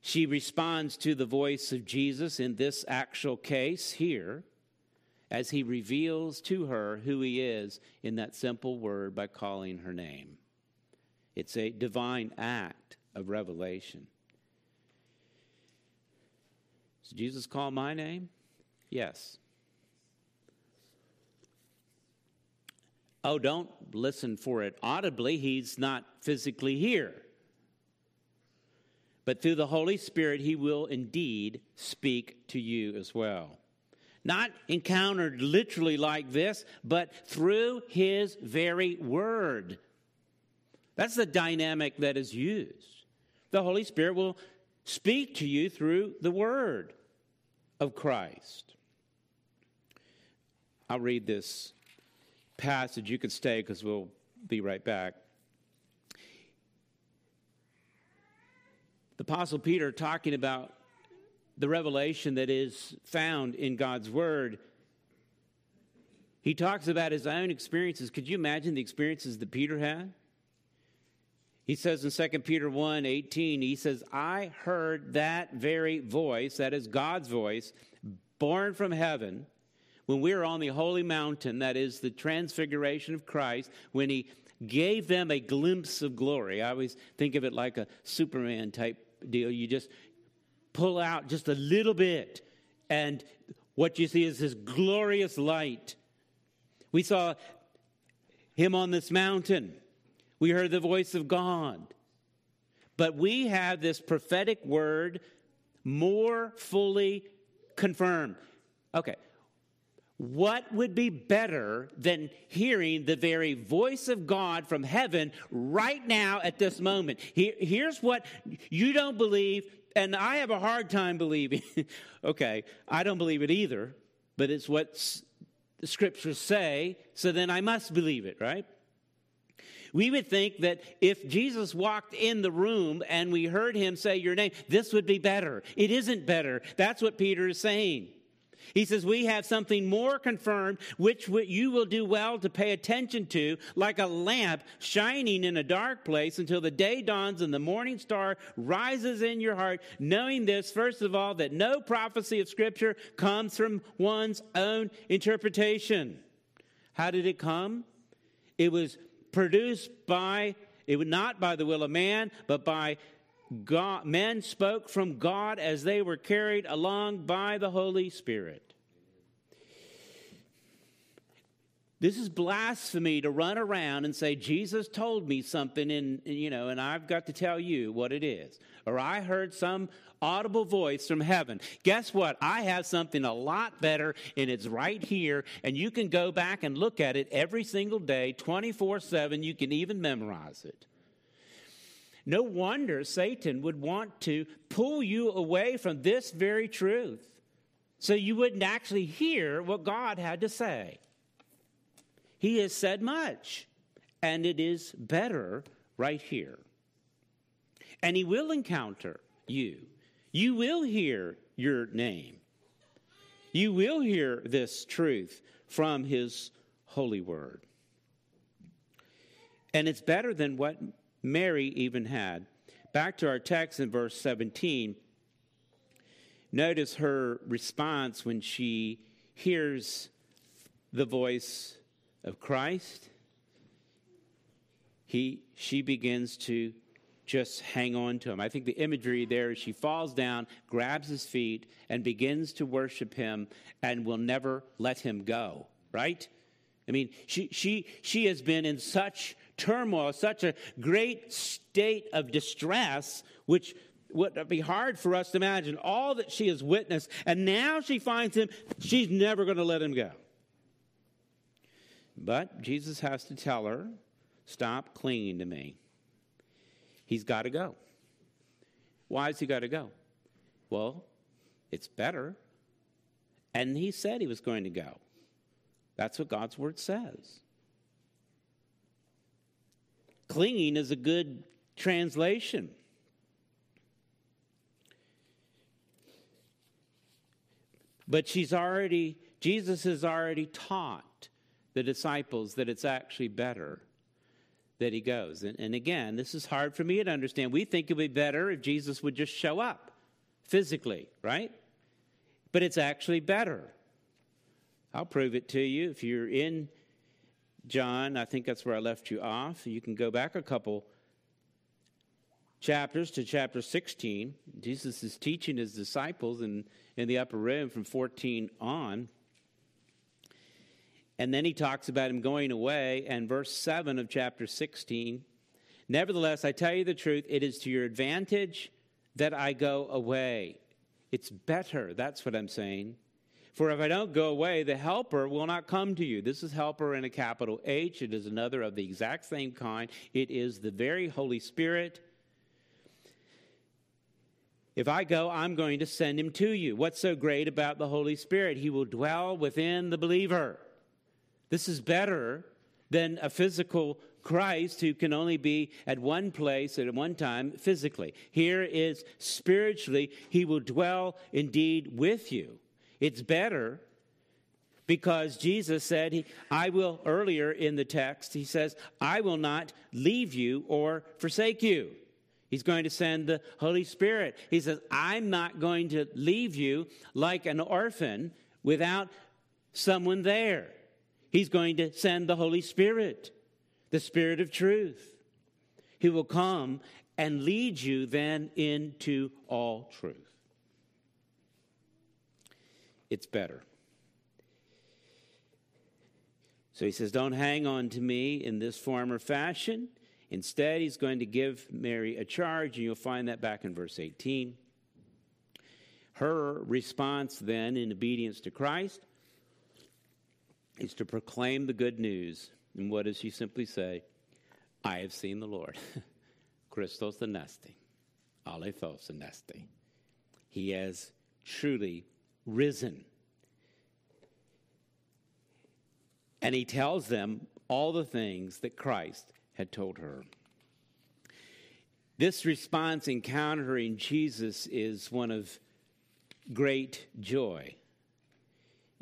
She responds to the voice of Jesus in this actual case here as he reveals to her who he is in that simple word by calling her name. It's a divine act of revelation. Does Jesus call my name? Yes. Oh, don't listen for it audibly. He's not physically here. But through the Holy Spirit, He will indeed speak to you as well. Not encountered literally like this, but through His very word. That's the dynamic that is used. The Holy Spirit will speak to you through the word of Christ. I'll read this passage. You can stay because we'll be right back. The Apostle Peter talking about the revelation that is found in God's Word. He talks about his own experiences. Could you imagine the experiences that Peter had? He says in 2 Peter 1 18, he says, I heard that very voice, that is God's voice, borne from heaven, when we were on the holy mountain, that is the transfiguration of Christ, when he gave them a glimpse of glory. I always think of it like a Superman type deal. You just pull out just a little bit, and what you see is this glorious light. We saw him on this mountain, we heard the voice of God. But we have this prophetic word more fully confirmed. Okay, what would be better than hearing the very voice of God from heaven right now at this moment? Here, here's what you don't believe, and I have a hard time believing. okay, I don't believe it either, but it's what the scriptures say, so then I must believe it, right? We would think that if Jesus walked in the room and we heard him say your name, this would be better. It isn't better. That's what Peter is saying. He says, We have something more confirmed, which you will do well to pay attention to, like a lamp shining in a dark place until the day dawns and the morning star rises in your heart, knowing this, first of all, that no prophecy of Scripture comes from one's own interpretation. How did it come? It was produced by, it was not by the will of man, but by God, men spoke from God as they were carried along by the Holy Spirit. This is blasphemy to run around and say, Jesus told me something, and, you know, and I've got to tell you what it is. Or I heard some audible voice from heaven. Guess what? I have something a lot better, and it's right here, and you can go back and look at it every single day, 24 7. You can even memorize it. No wonder Satan would want to pull you away from this very truth so you wouldn't actually hear what God had to say. He has said much, and it is better right here. And He will encounter you. You will hear your name. You will hear this truth from His holy word. And it's better than what Mary even had. Back to our text in verse 17. Notice her response when she hears the voice of Christ, he, she begins to just hang on to him. I think the imagery there is she falls down, grabs his feet, and begins to worship him and will never let him go, right? I mean, she, she, she has been in such turmoil, such a great state of distress, which would be hard for us to imagine all that she has witnessed. And now she finds him, she's never going to let him go. But Jesus has to tell her, stop clinging to me. He's got to go. Why has he got to go? Well, it's better. And he said he was going to go. That's what God's word says. Clinging is a good translation. But she's already, Jesus has already taught the disciples that it's actually better that he goes. And, and again, this is hard for me to understand. We think it would be better if Jesus would just show up physically, right? But it's actually better. I'll prove it to you. If you're in John, I think that's where I left you off. You can go back a couple chapters to chapter 16. Jesus is teaching his disciples in, in the upper room from 14 on. And then he talks about him going away, and verse 7 of chapter 16 Nevertheless, I tell you the truth, it is to your advantage that I go away. It's better, that's what I'm saying. For if I don't go away, the helper will not come to you. This is helper in a capital H. It is another of the exact same kind. It is the very Holy Spirit. If I go, I'm going to send him to you. What's so great about the Holy Spirit? He will dwell within the believer. This is better than a physical Christ who can only be at one place at one time physically. Here is spiritually, he will dwell indeed with you. It's better because Jesus said, I will, earlier in the text, he says, I will not leave you or forsake you. He's going to send the Holy Spirit. He says, I'm not going to leave you like an orphan without someone there. He's going to send the Holy Spirit, the Spirit of truth. He will come and lead you then into all truth. It's better. So he says, Don't hang on to me in this form or fashion. Instead, he's going to give Mary a charge, and you'll find that back in verse 18. Her response then, in obedience to Christ, is to proclaim the good news. And what does she simply say? I have seen the Lord. Christos anesti, alethos anesti. He has truly risen. And he tells them all the things that Christ had told her. This response encountering Jesus is one of great joy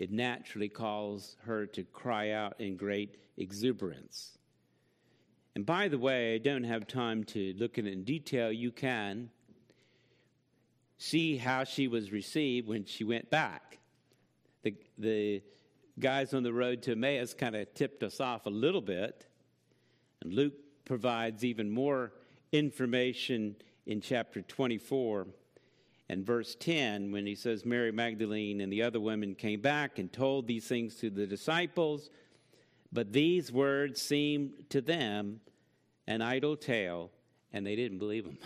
it naturally calls her to cry out in great exuberance. And by the way, I don't have time to look at it in detail. You can see how she was received when she went back. The, the guys on the road to Emmaus kind of tipped us off a little bit. And Luke provides even more information in chapter 24 and verse 10 when he says Mary Magdalene and the other women came back and told these things to the disciples. But these words seemed to them an idle tale, and they didn't believe them.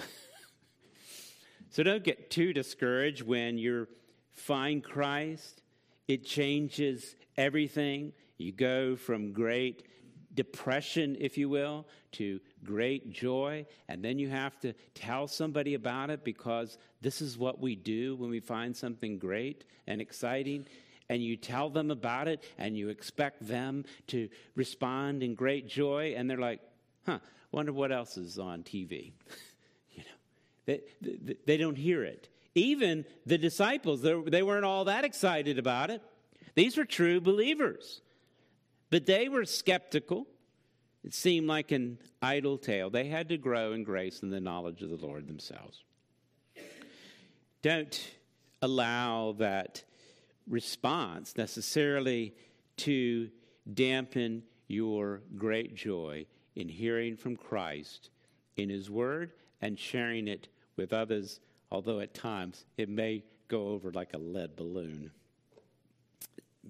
so don't get too discouraged when you find Christ. It changes everything. You go from great depression, if you will, to great joy. And then you have to tell somebody about it because this is what we do when we find something great and exciting. And you tell them about it and you expect them to respond in great joy. And they're like, huh, wonder what else is on TV. you know, they, they, they, don't hear it. Even the disciples, they weren't all that excited about it. These were true believers. But they were skeptical. It seemed like an idle tale. They had to grow in grace and the knowledge of the Lord themselves. Don't allow that response necessarily to dampen your great joy in hearing from Christ in His Word and sharing it with others, although at times it may go over like a lead balloon.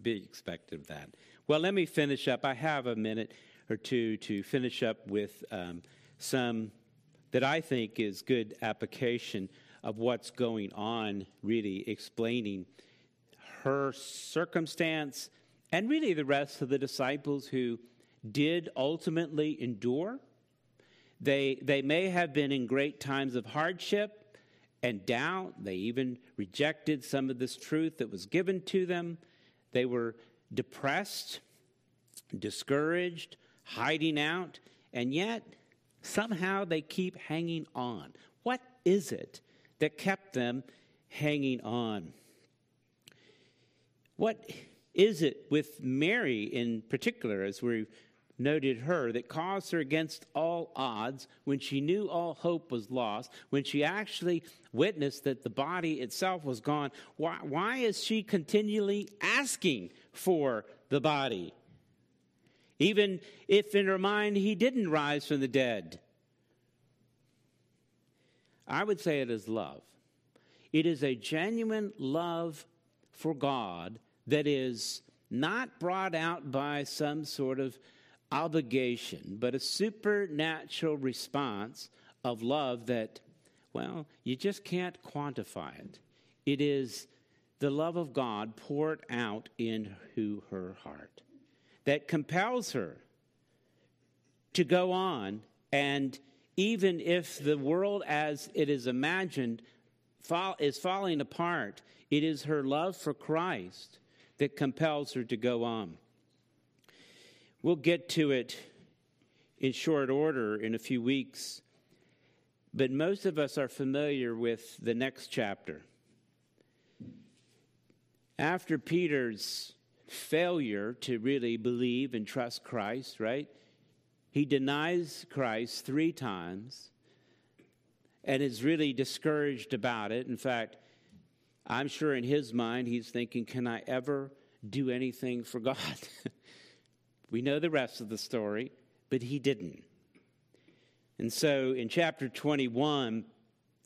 Be expected of that. Well, let me finish up. I have a minute or two to finish up with um, some that I think is good application of what's going on, really explaining her circumstance and really the rest of the disciples who did ultimately endure. They, they may have been in great times of hardship and doubt. They even rejected some of this truth that was given to them. They were depressed, discouraged, hiding out, and yet somehow they keep hanging on. What is it that kept them hanging on? What is it with Mary in particular, as we've noted her, that caused her against all odds when she knew all hope was lost, when she actually witnessed that the body itself was gone? Why, why is she continually asking for the body. Even if in her mind he didn't rise from the dead. I would say it is love. It is a genuine love for God that is not brought out by some sort of obligation, but a supernatural response of love that, well, you just can't quantify it. It is the love of God poured out into her heart that compels her to go on. And even if the world as it is imagined fall, is falling apart, it is her love for Christ that compels her to go on. We'll get to it in short order in a few weeks, but most of us are familiar with the next chapter after Peter's failure to really believe and trust Christ, right? He denies Christ three times and is really discouraged about it. In fact, I'm sure in his mind he's thinking, Can I ever do anything for God? we know the rest of the story, but he didn't. And so in chapter 21,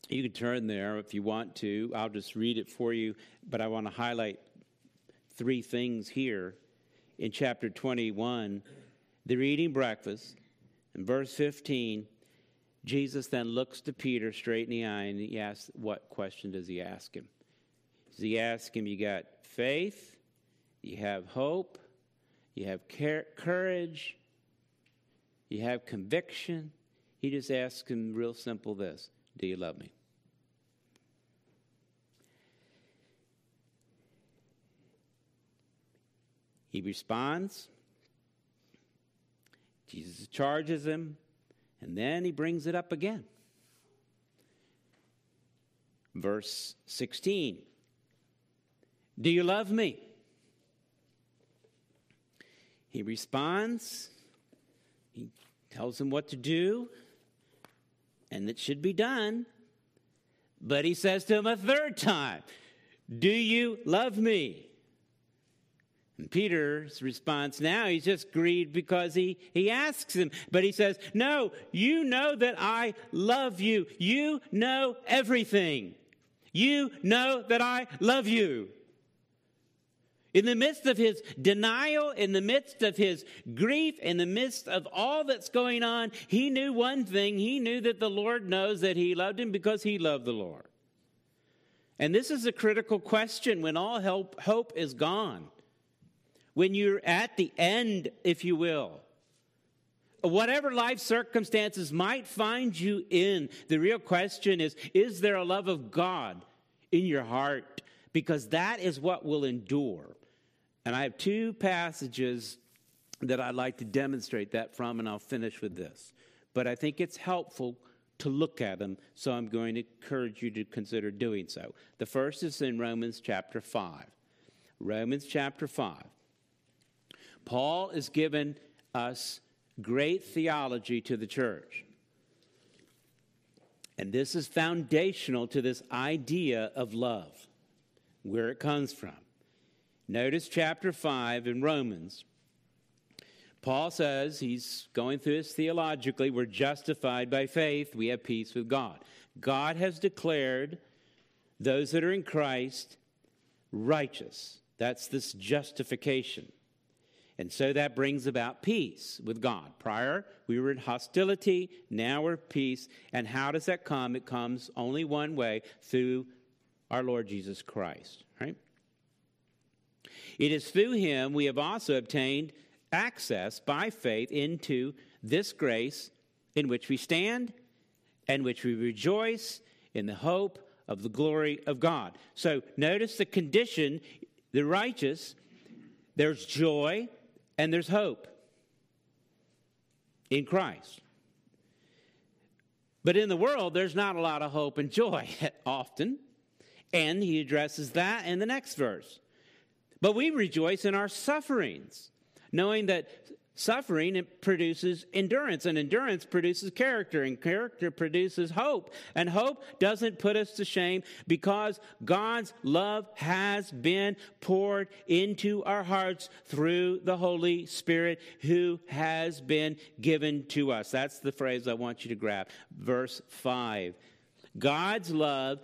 you can turn there if you want to. I'll just read it for you, but I want to highlight three things here in chapter 21. They're eating breakfast. In verse 15, Jesus then looks to Peter straight in the eye and he asks, What question does he ask him? Does he ask him, You got faith? You have hope? You have courage? You have conviction? He just asks him real simple this Do you love me? He responds. Jesus charges him, and then he brings it up again. Verse 16 Do you love me? He responds. He tells him what to do, and it should be done. But he says to him a third time, Do you love me? And Peter's response now, he's just grieved because he, he asks him, but he says, No, you know that I love you. You know everything. You know that I love you. In the midst of his denial, in the midst of his grief, in the midst of all that's going on, he knew one thing. He knew that the Lord knows that he loved him because he loved the Lord. And this is a critical question when all help, hope is gone. When you're at the end, if you will. Whatever life circumstances might find you in, the real question is is there a love of God in your heart? Because that is what will endure. And I have two passages that I'd like to demonstrate that from, and I'll finish with this. But I think it's helpful to look at them, so I'm going to encourage you to consider doing so. The first is in Romans chapter 5. Romans chapter 5. Paul is given us great theology to the church. And this is foundational to this idea of love, where it comes from. Notice chapter 5 in Romans. Paul says he's going through this theologically. We're justified by faith, we have peace with God. God has declared those that are in Christ righteous. That's this justification. And so that brings about peace with God. Prior, we were in hostility, now we're peace. And how does that come? It comes only one way through our Lord Jesus Christ? It is through him we have also obtained access by faith into this grace in which we stand and which we rejoice in the hope of the glory of God. So notice the condition the righteous, there's joy, and there's hope in Christ. But in the world, there's not a lot of hope and joy often. And he addresses that in the next verse. But we rejoice in our sufferings, knowing that Suffering produces endurance, and endurance produces character, and character produces hope. And hope doesn't put us to shame because God's love has been poured into our hearts through the Holy Spirit who has been given to us. That's the phrase I want you to grab. Verse 5. God's love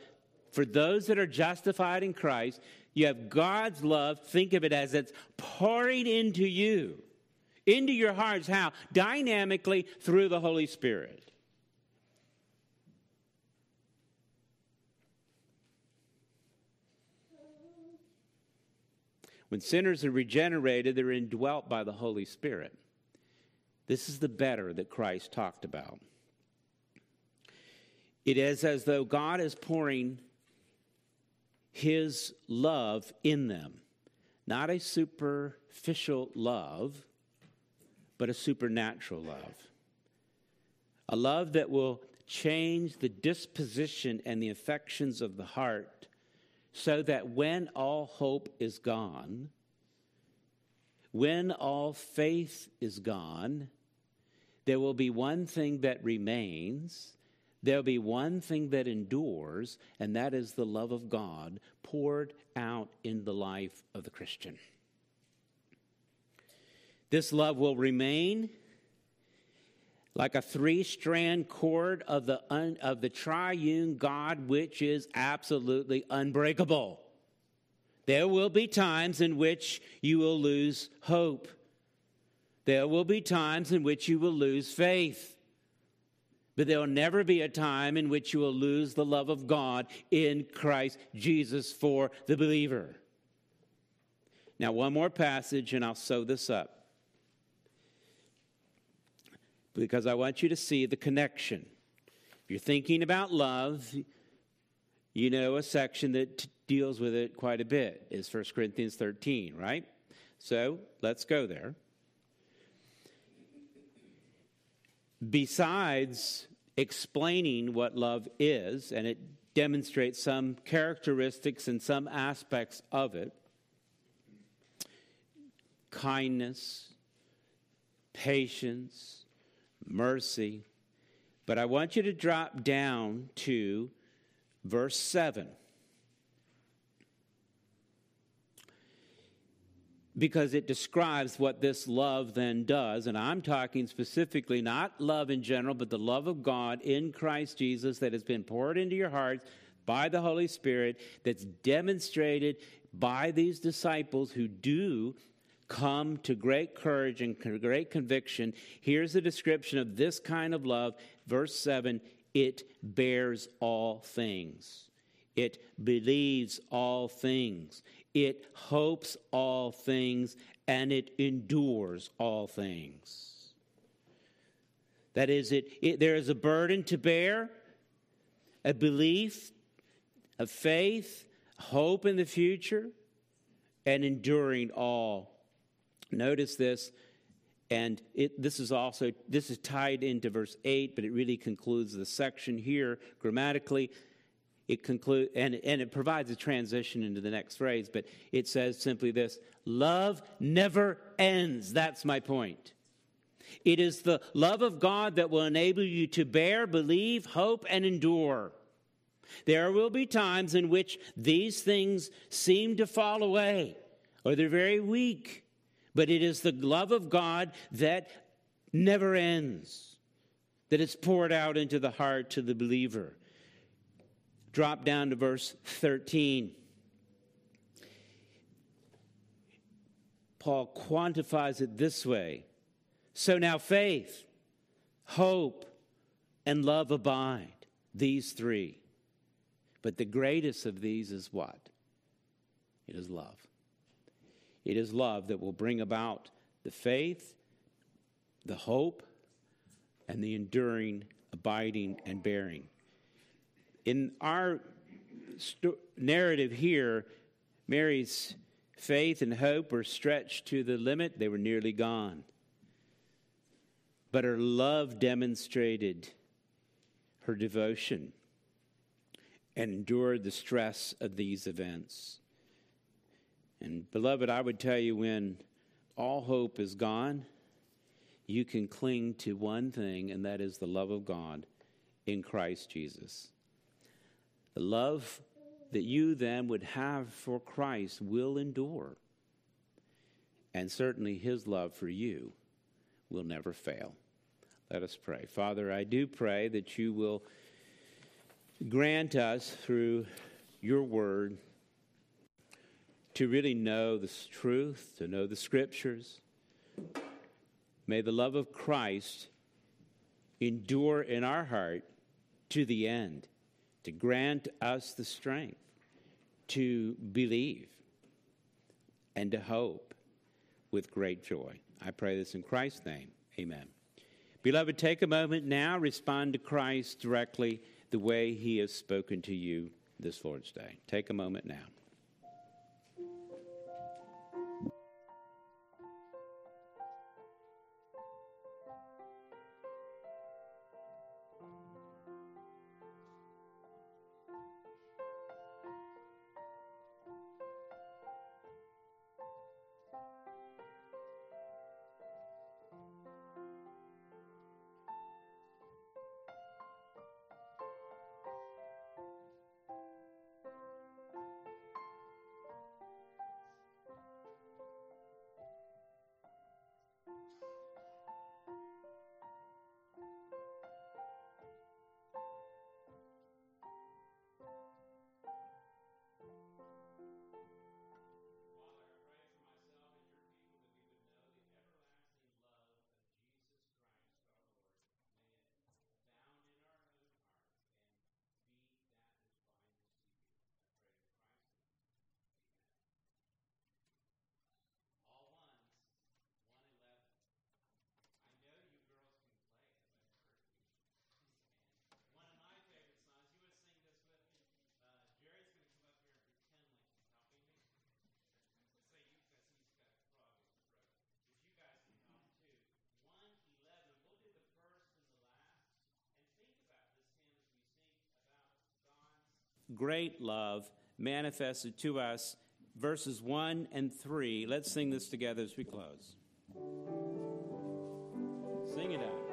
for those that are justified in Christ, you have God's love, think of it as it's pouring into you into your hearts. How? Dynamically through the Holy Spirit. When sinners are regenerated, they're indwelt by the Holy Spirit. This is the better that Christ talked about. It is as though God is pouring his love in them, not a superficial love, but a supernatural love. A love that will change the disposition and the affections of the heart so that when all hope is gone, when all faith is gone, there will be one thing that remains. There'll be one thing that endures, and that is the love of God poured out in the life of the Christian. This love will remain like a three strand cord of the, un, of the triune God, which is absolutely unbreakable. There will be times in which you will lose hope. There will be times in which you will lose faith. But there will never be a time in which you will lose the love of God in Christ Jesus for the believer. Now, one more passage, and I'll sew this up because I want you to see the connection. If you're thinking about love, you know a section that t- deals with it quite a bit is 1 Corinthians 13, right? So let's go there. Besides explaining what love is, and it demonstrates some characteristics and some aspects of it kindness, patience, mercy. But I want you to drop down to verse 7. Because it describes what this love then does. And I'm talking specifically not love in general, but the love of God in Christ Jesus that has been poured into your hearts by the Holy Spirit, that's demonstrated by these disciples who do come to great courage and great conviction. Here's a description of this kind of love. Verse 7 it bears all things, it believes all things, it hopes all things, and it endures all things. That is, it, it, there is a burden to bear, a belief, a faith, hope in the future, and enduring all. Notice this, and it, this is also this is tied into verse eight, but it really concludes the section here grammatically. It concludes and, and it provides a transition into the next phrase, but it says simply this: "Love never ends." That's my point. It is the love of God that will enable you to bear, believe, hope, and endure. There will be times in which these things seem to fall away or they're very weak, but it is the love of God that never ends, that is poured out into the heart to the believer. Drop down to verse 13. Paul quantifies it this way so now faith, hope, and love abide, these three. But the greatest of these is what? It is love. It is love that will bring about the faith, the hope, and the enduring, abiding, and bearing. In our st- narrative here, Mary's faith and hope were stretched to the limit, they were nearly gone but her love demonstrated her devotion and endured the stress of these events. And, beloved, I would tell you when all hope is gone, you can cling to one thing, and that is the love of God in Christ Jesus. The love that you then would have for Christ will endure. And certainly his love for you will never fail. Let us pray. Father, I do pray that you will grant us through your word to really know the truth, to know the scriptures. May the love of Christ endure in our heart to the end, to grant us the strength to believe and to hope with great joy. I pray this in Christ's name. Amen. Beloved, take a moment now, respond to Christ directly the way he has spoken to you this Lord's Day. Take a moment now. Great love manifested to us, verses 1 and 3. Let's sing this together as we close. Sing it out.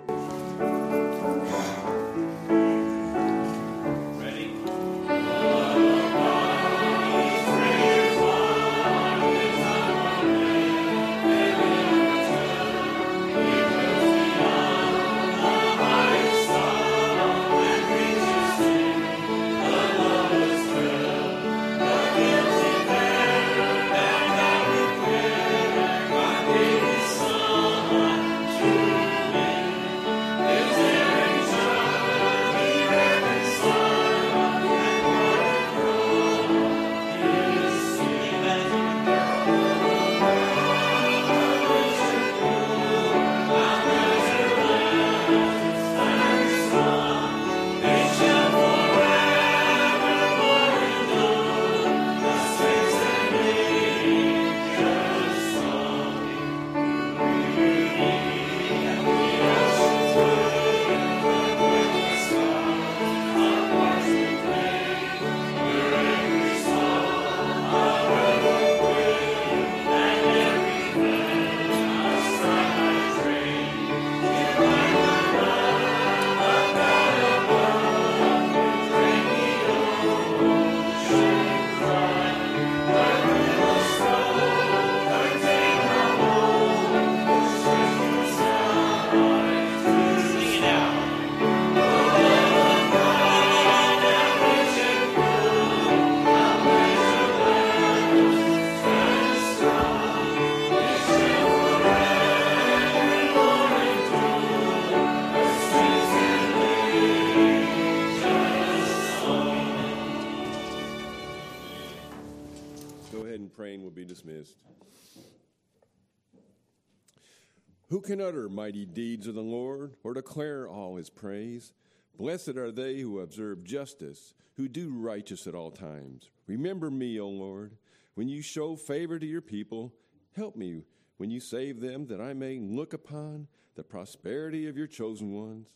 Can utter mighty deeds of the Lord or declare all his praise? Blessed are they who observe justice, who do righteous at all times. Remember me, O Lord, when you show favor to your people. Help me when you save them, that I may look upon the prosperity of your chosen ones,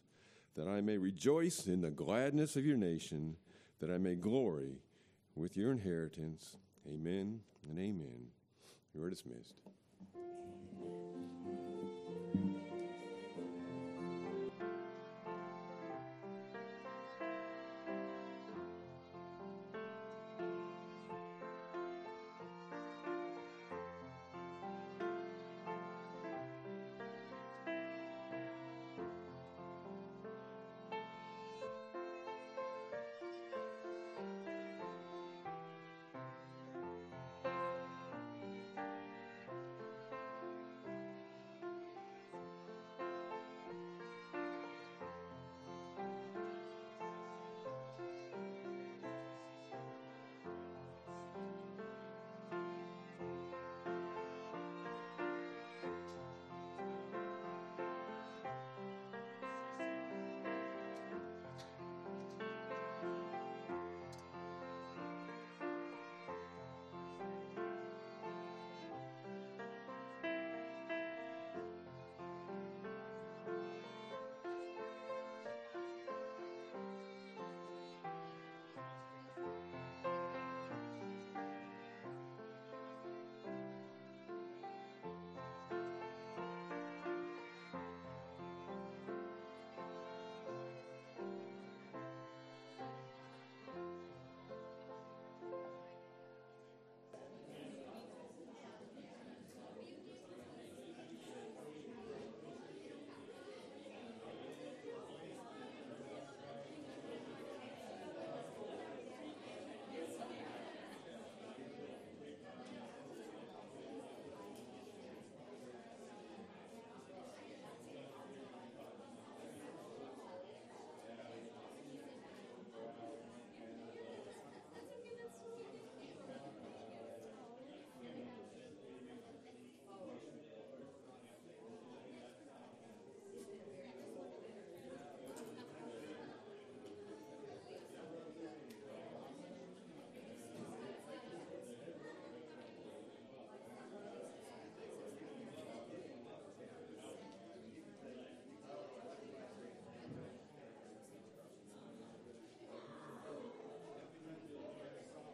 that I may rejoice in the gladness of your nation, that I may glory with your inheritance. Amen and amen. You are dismissed.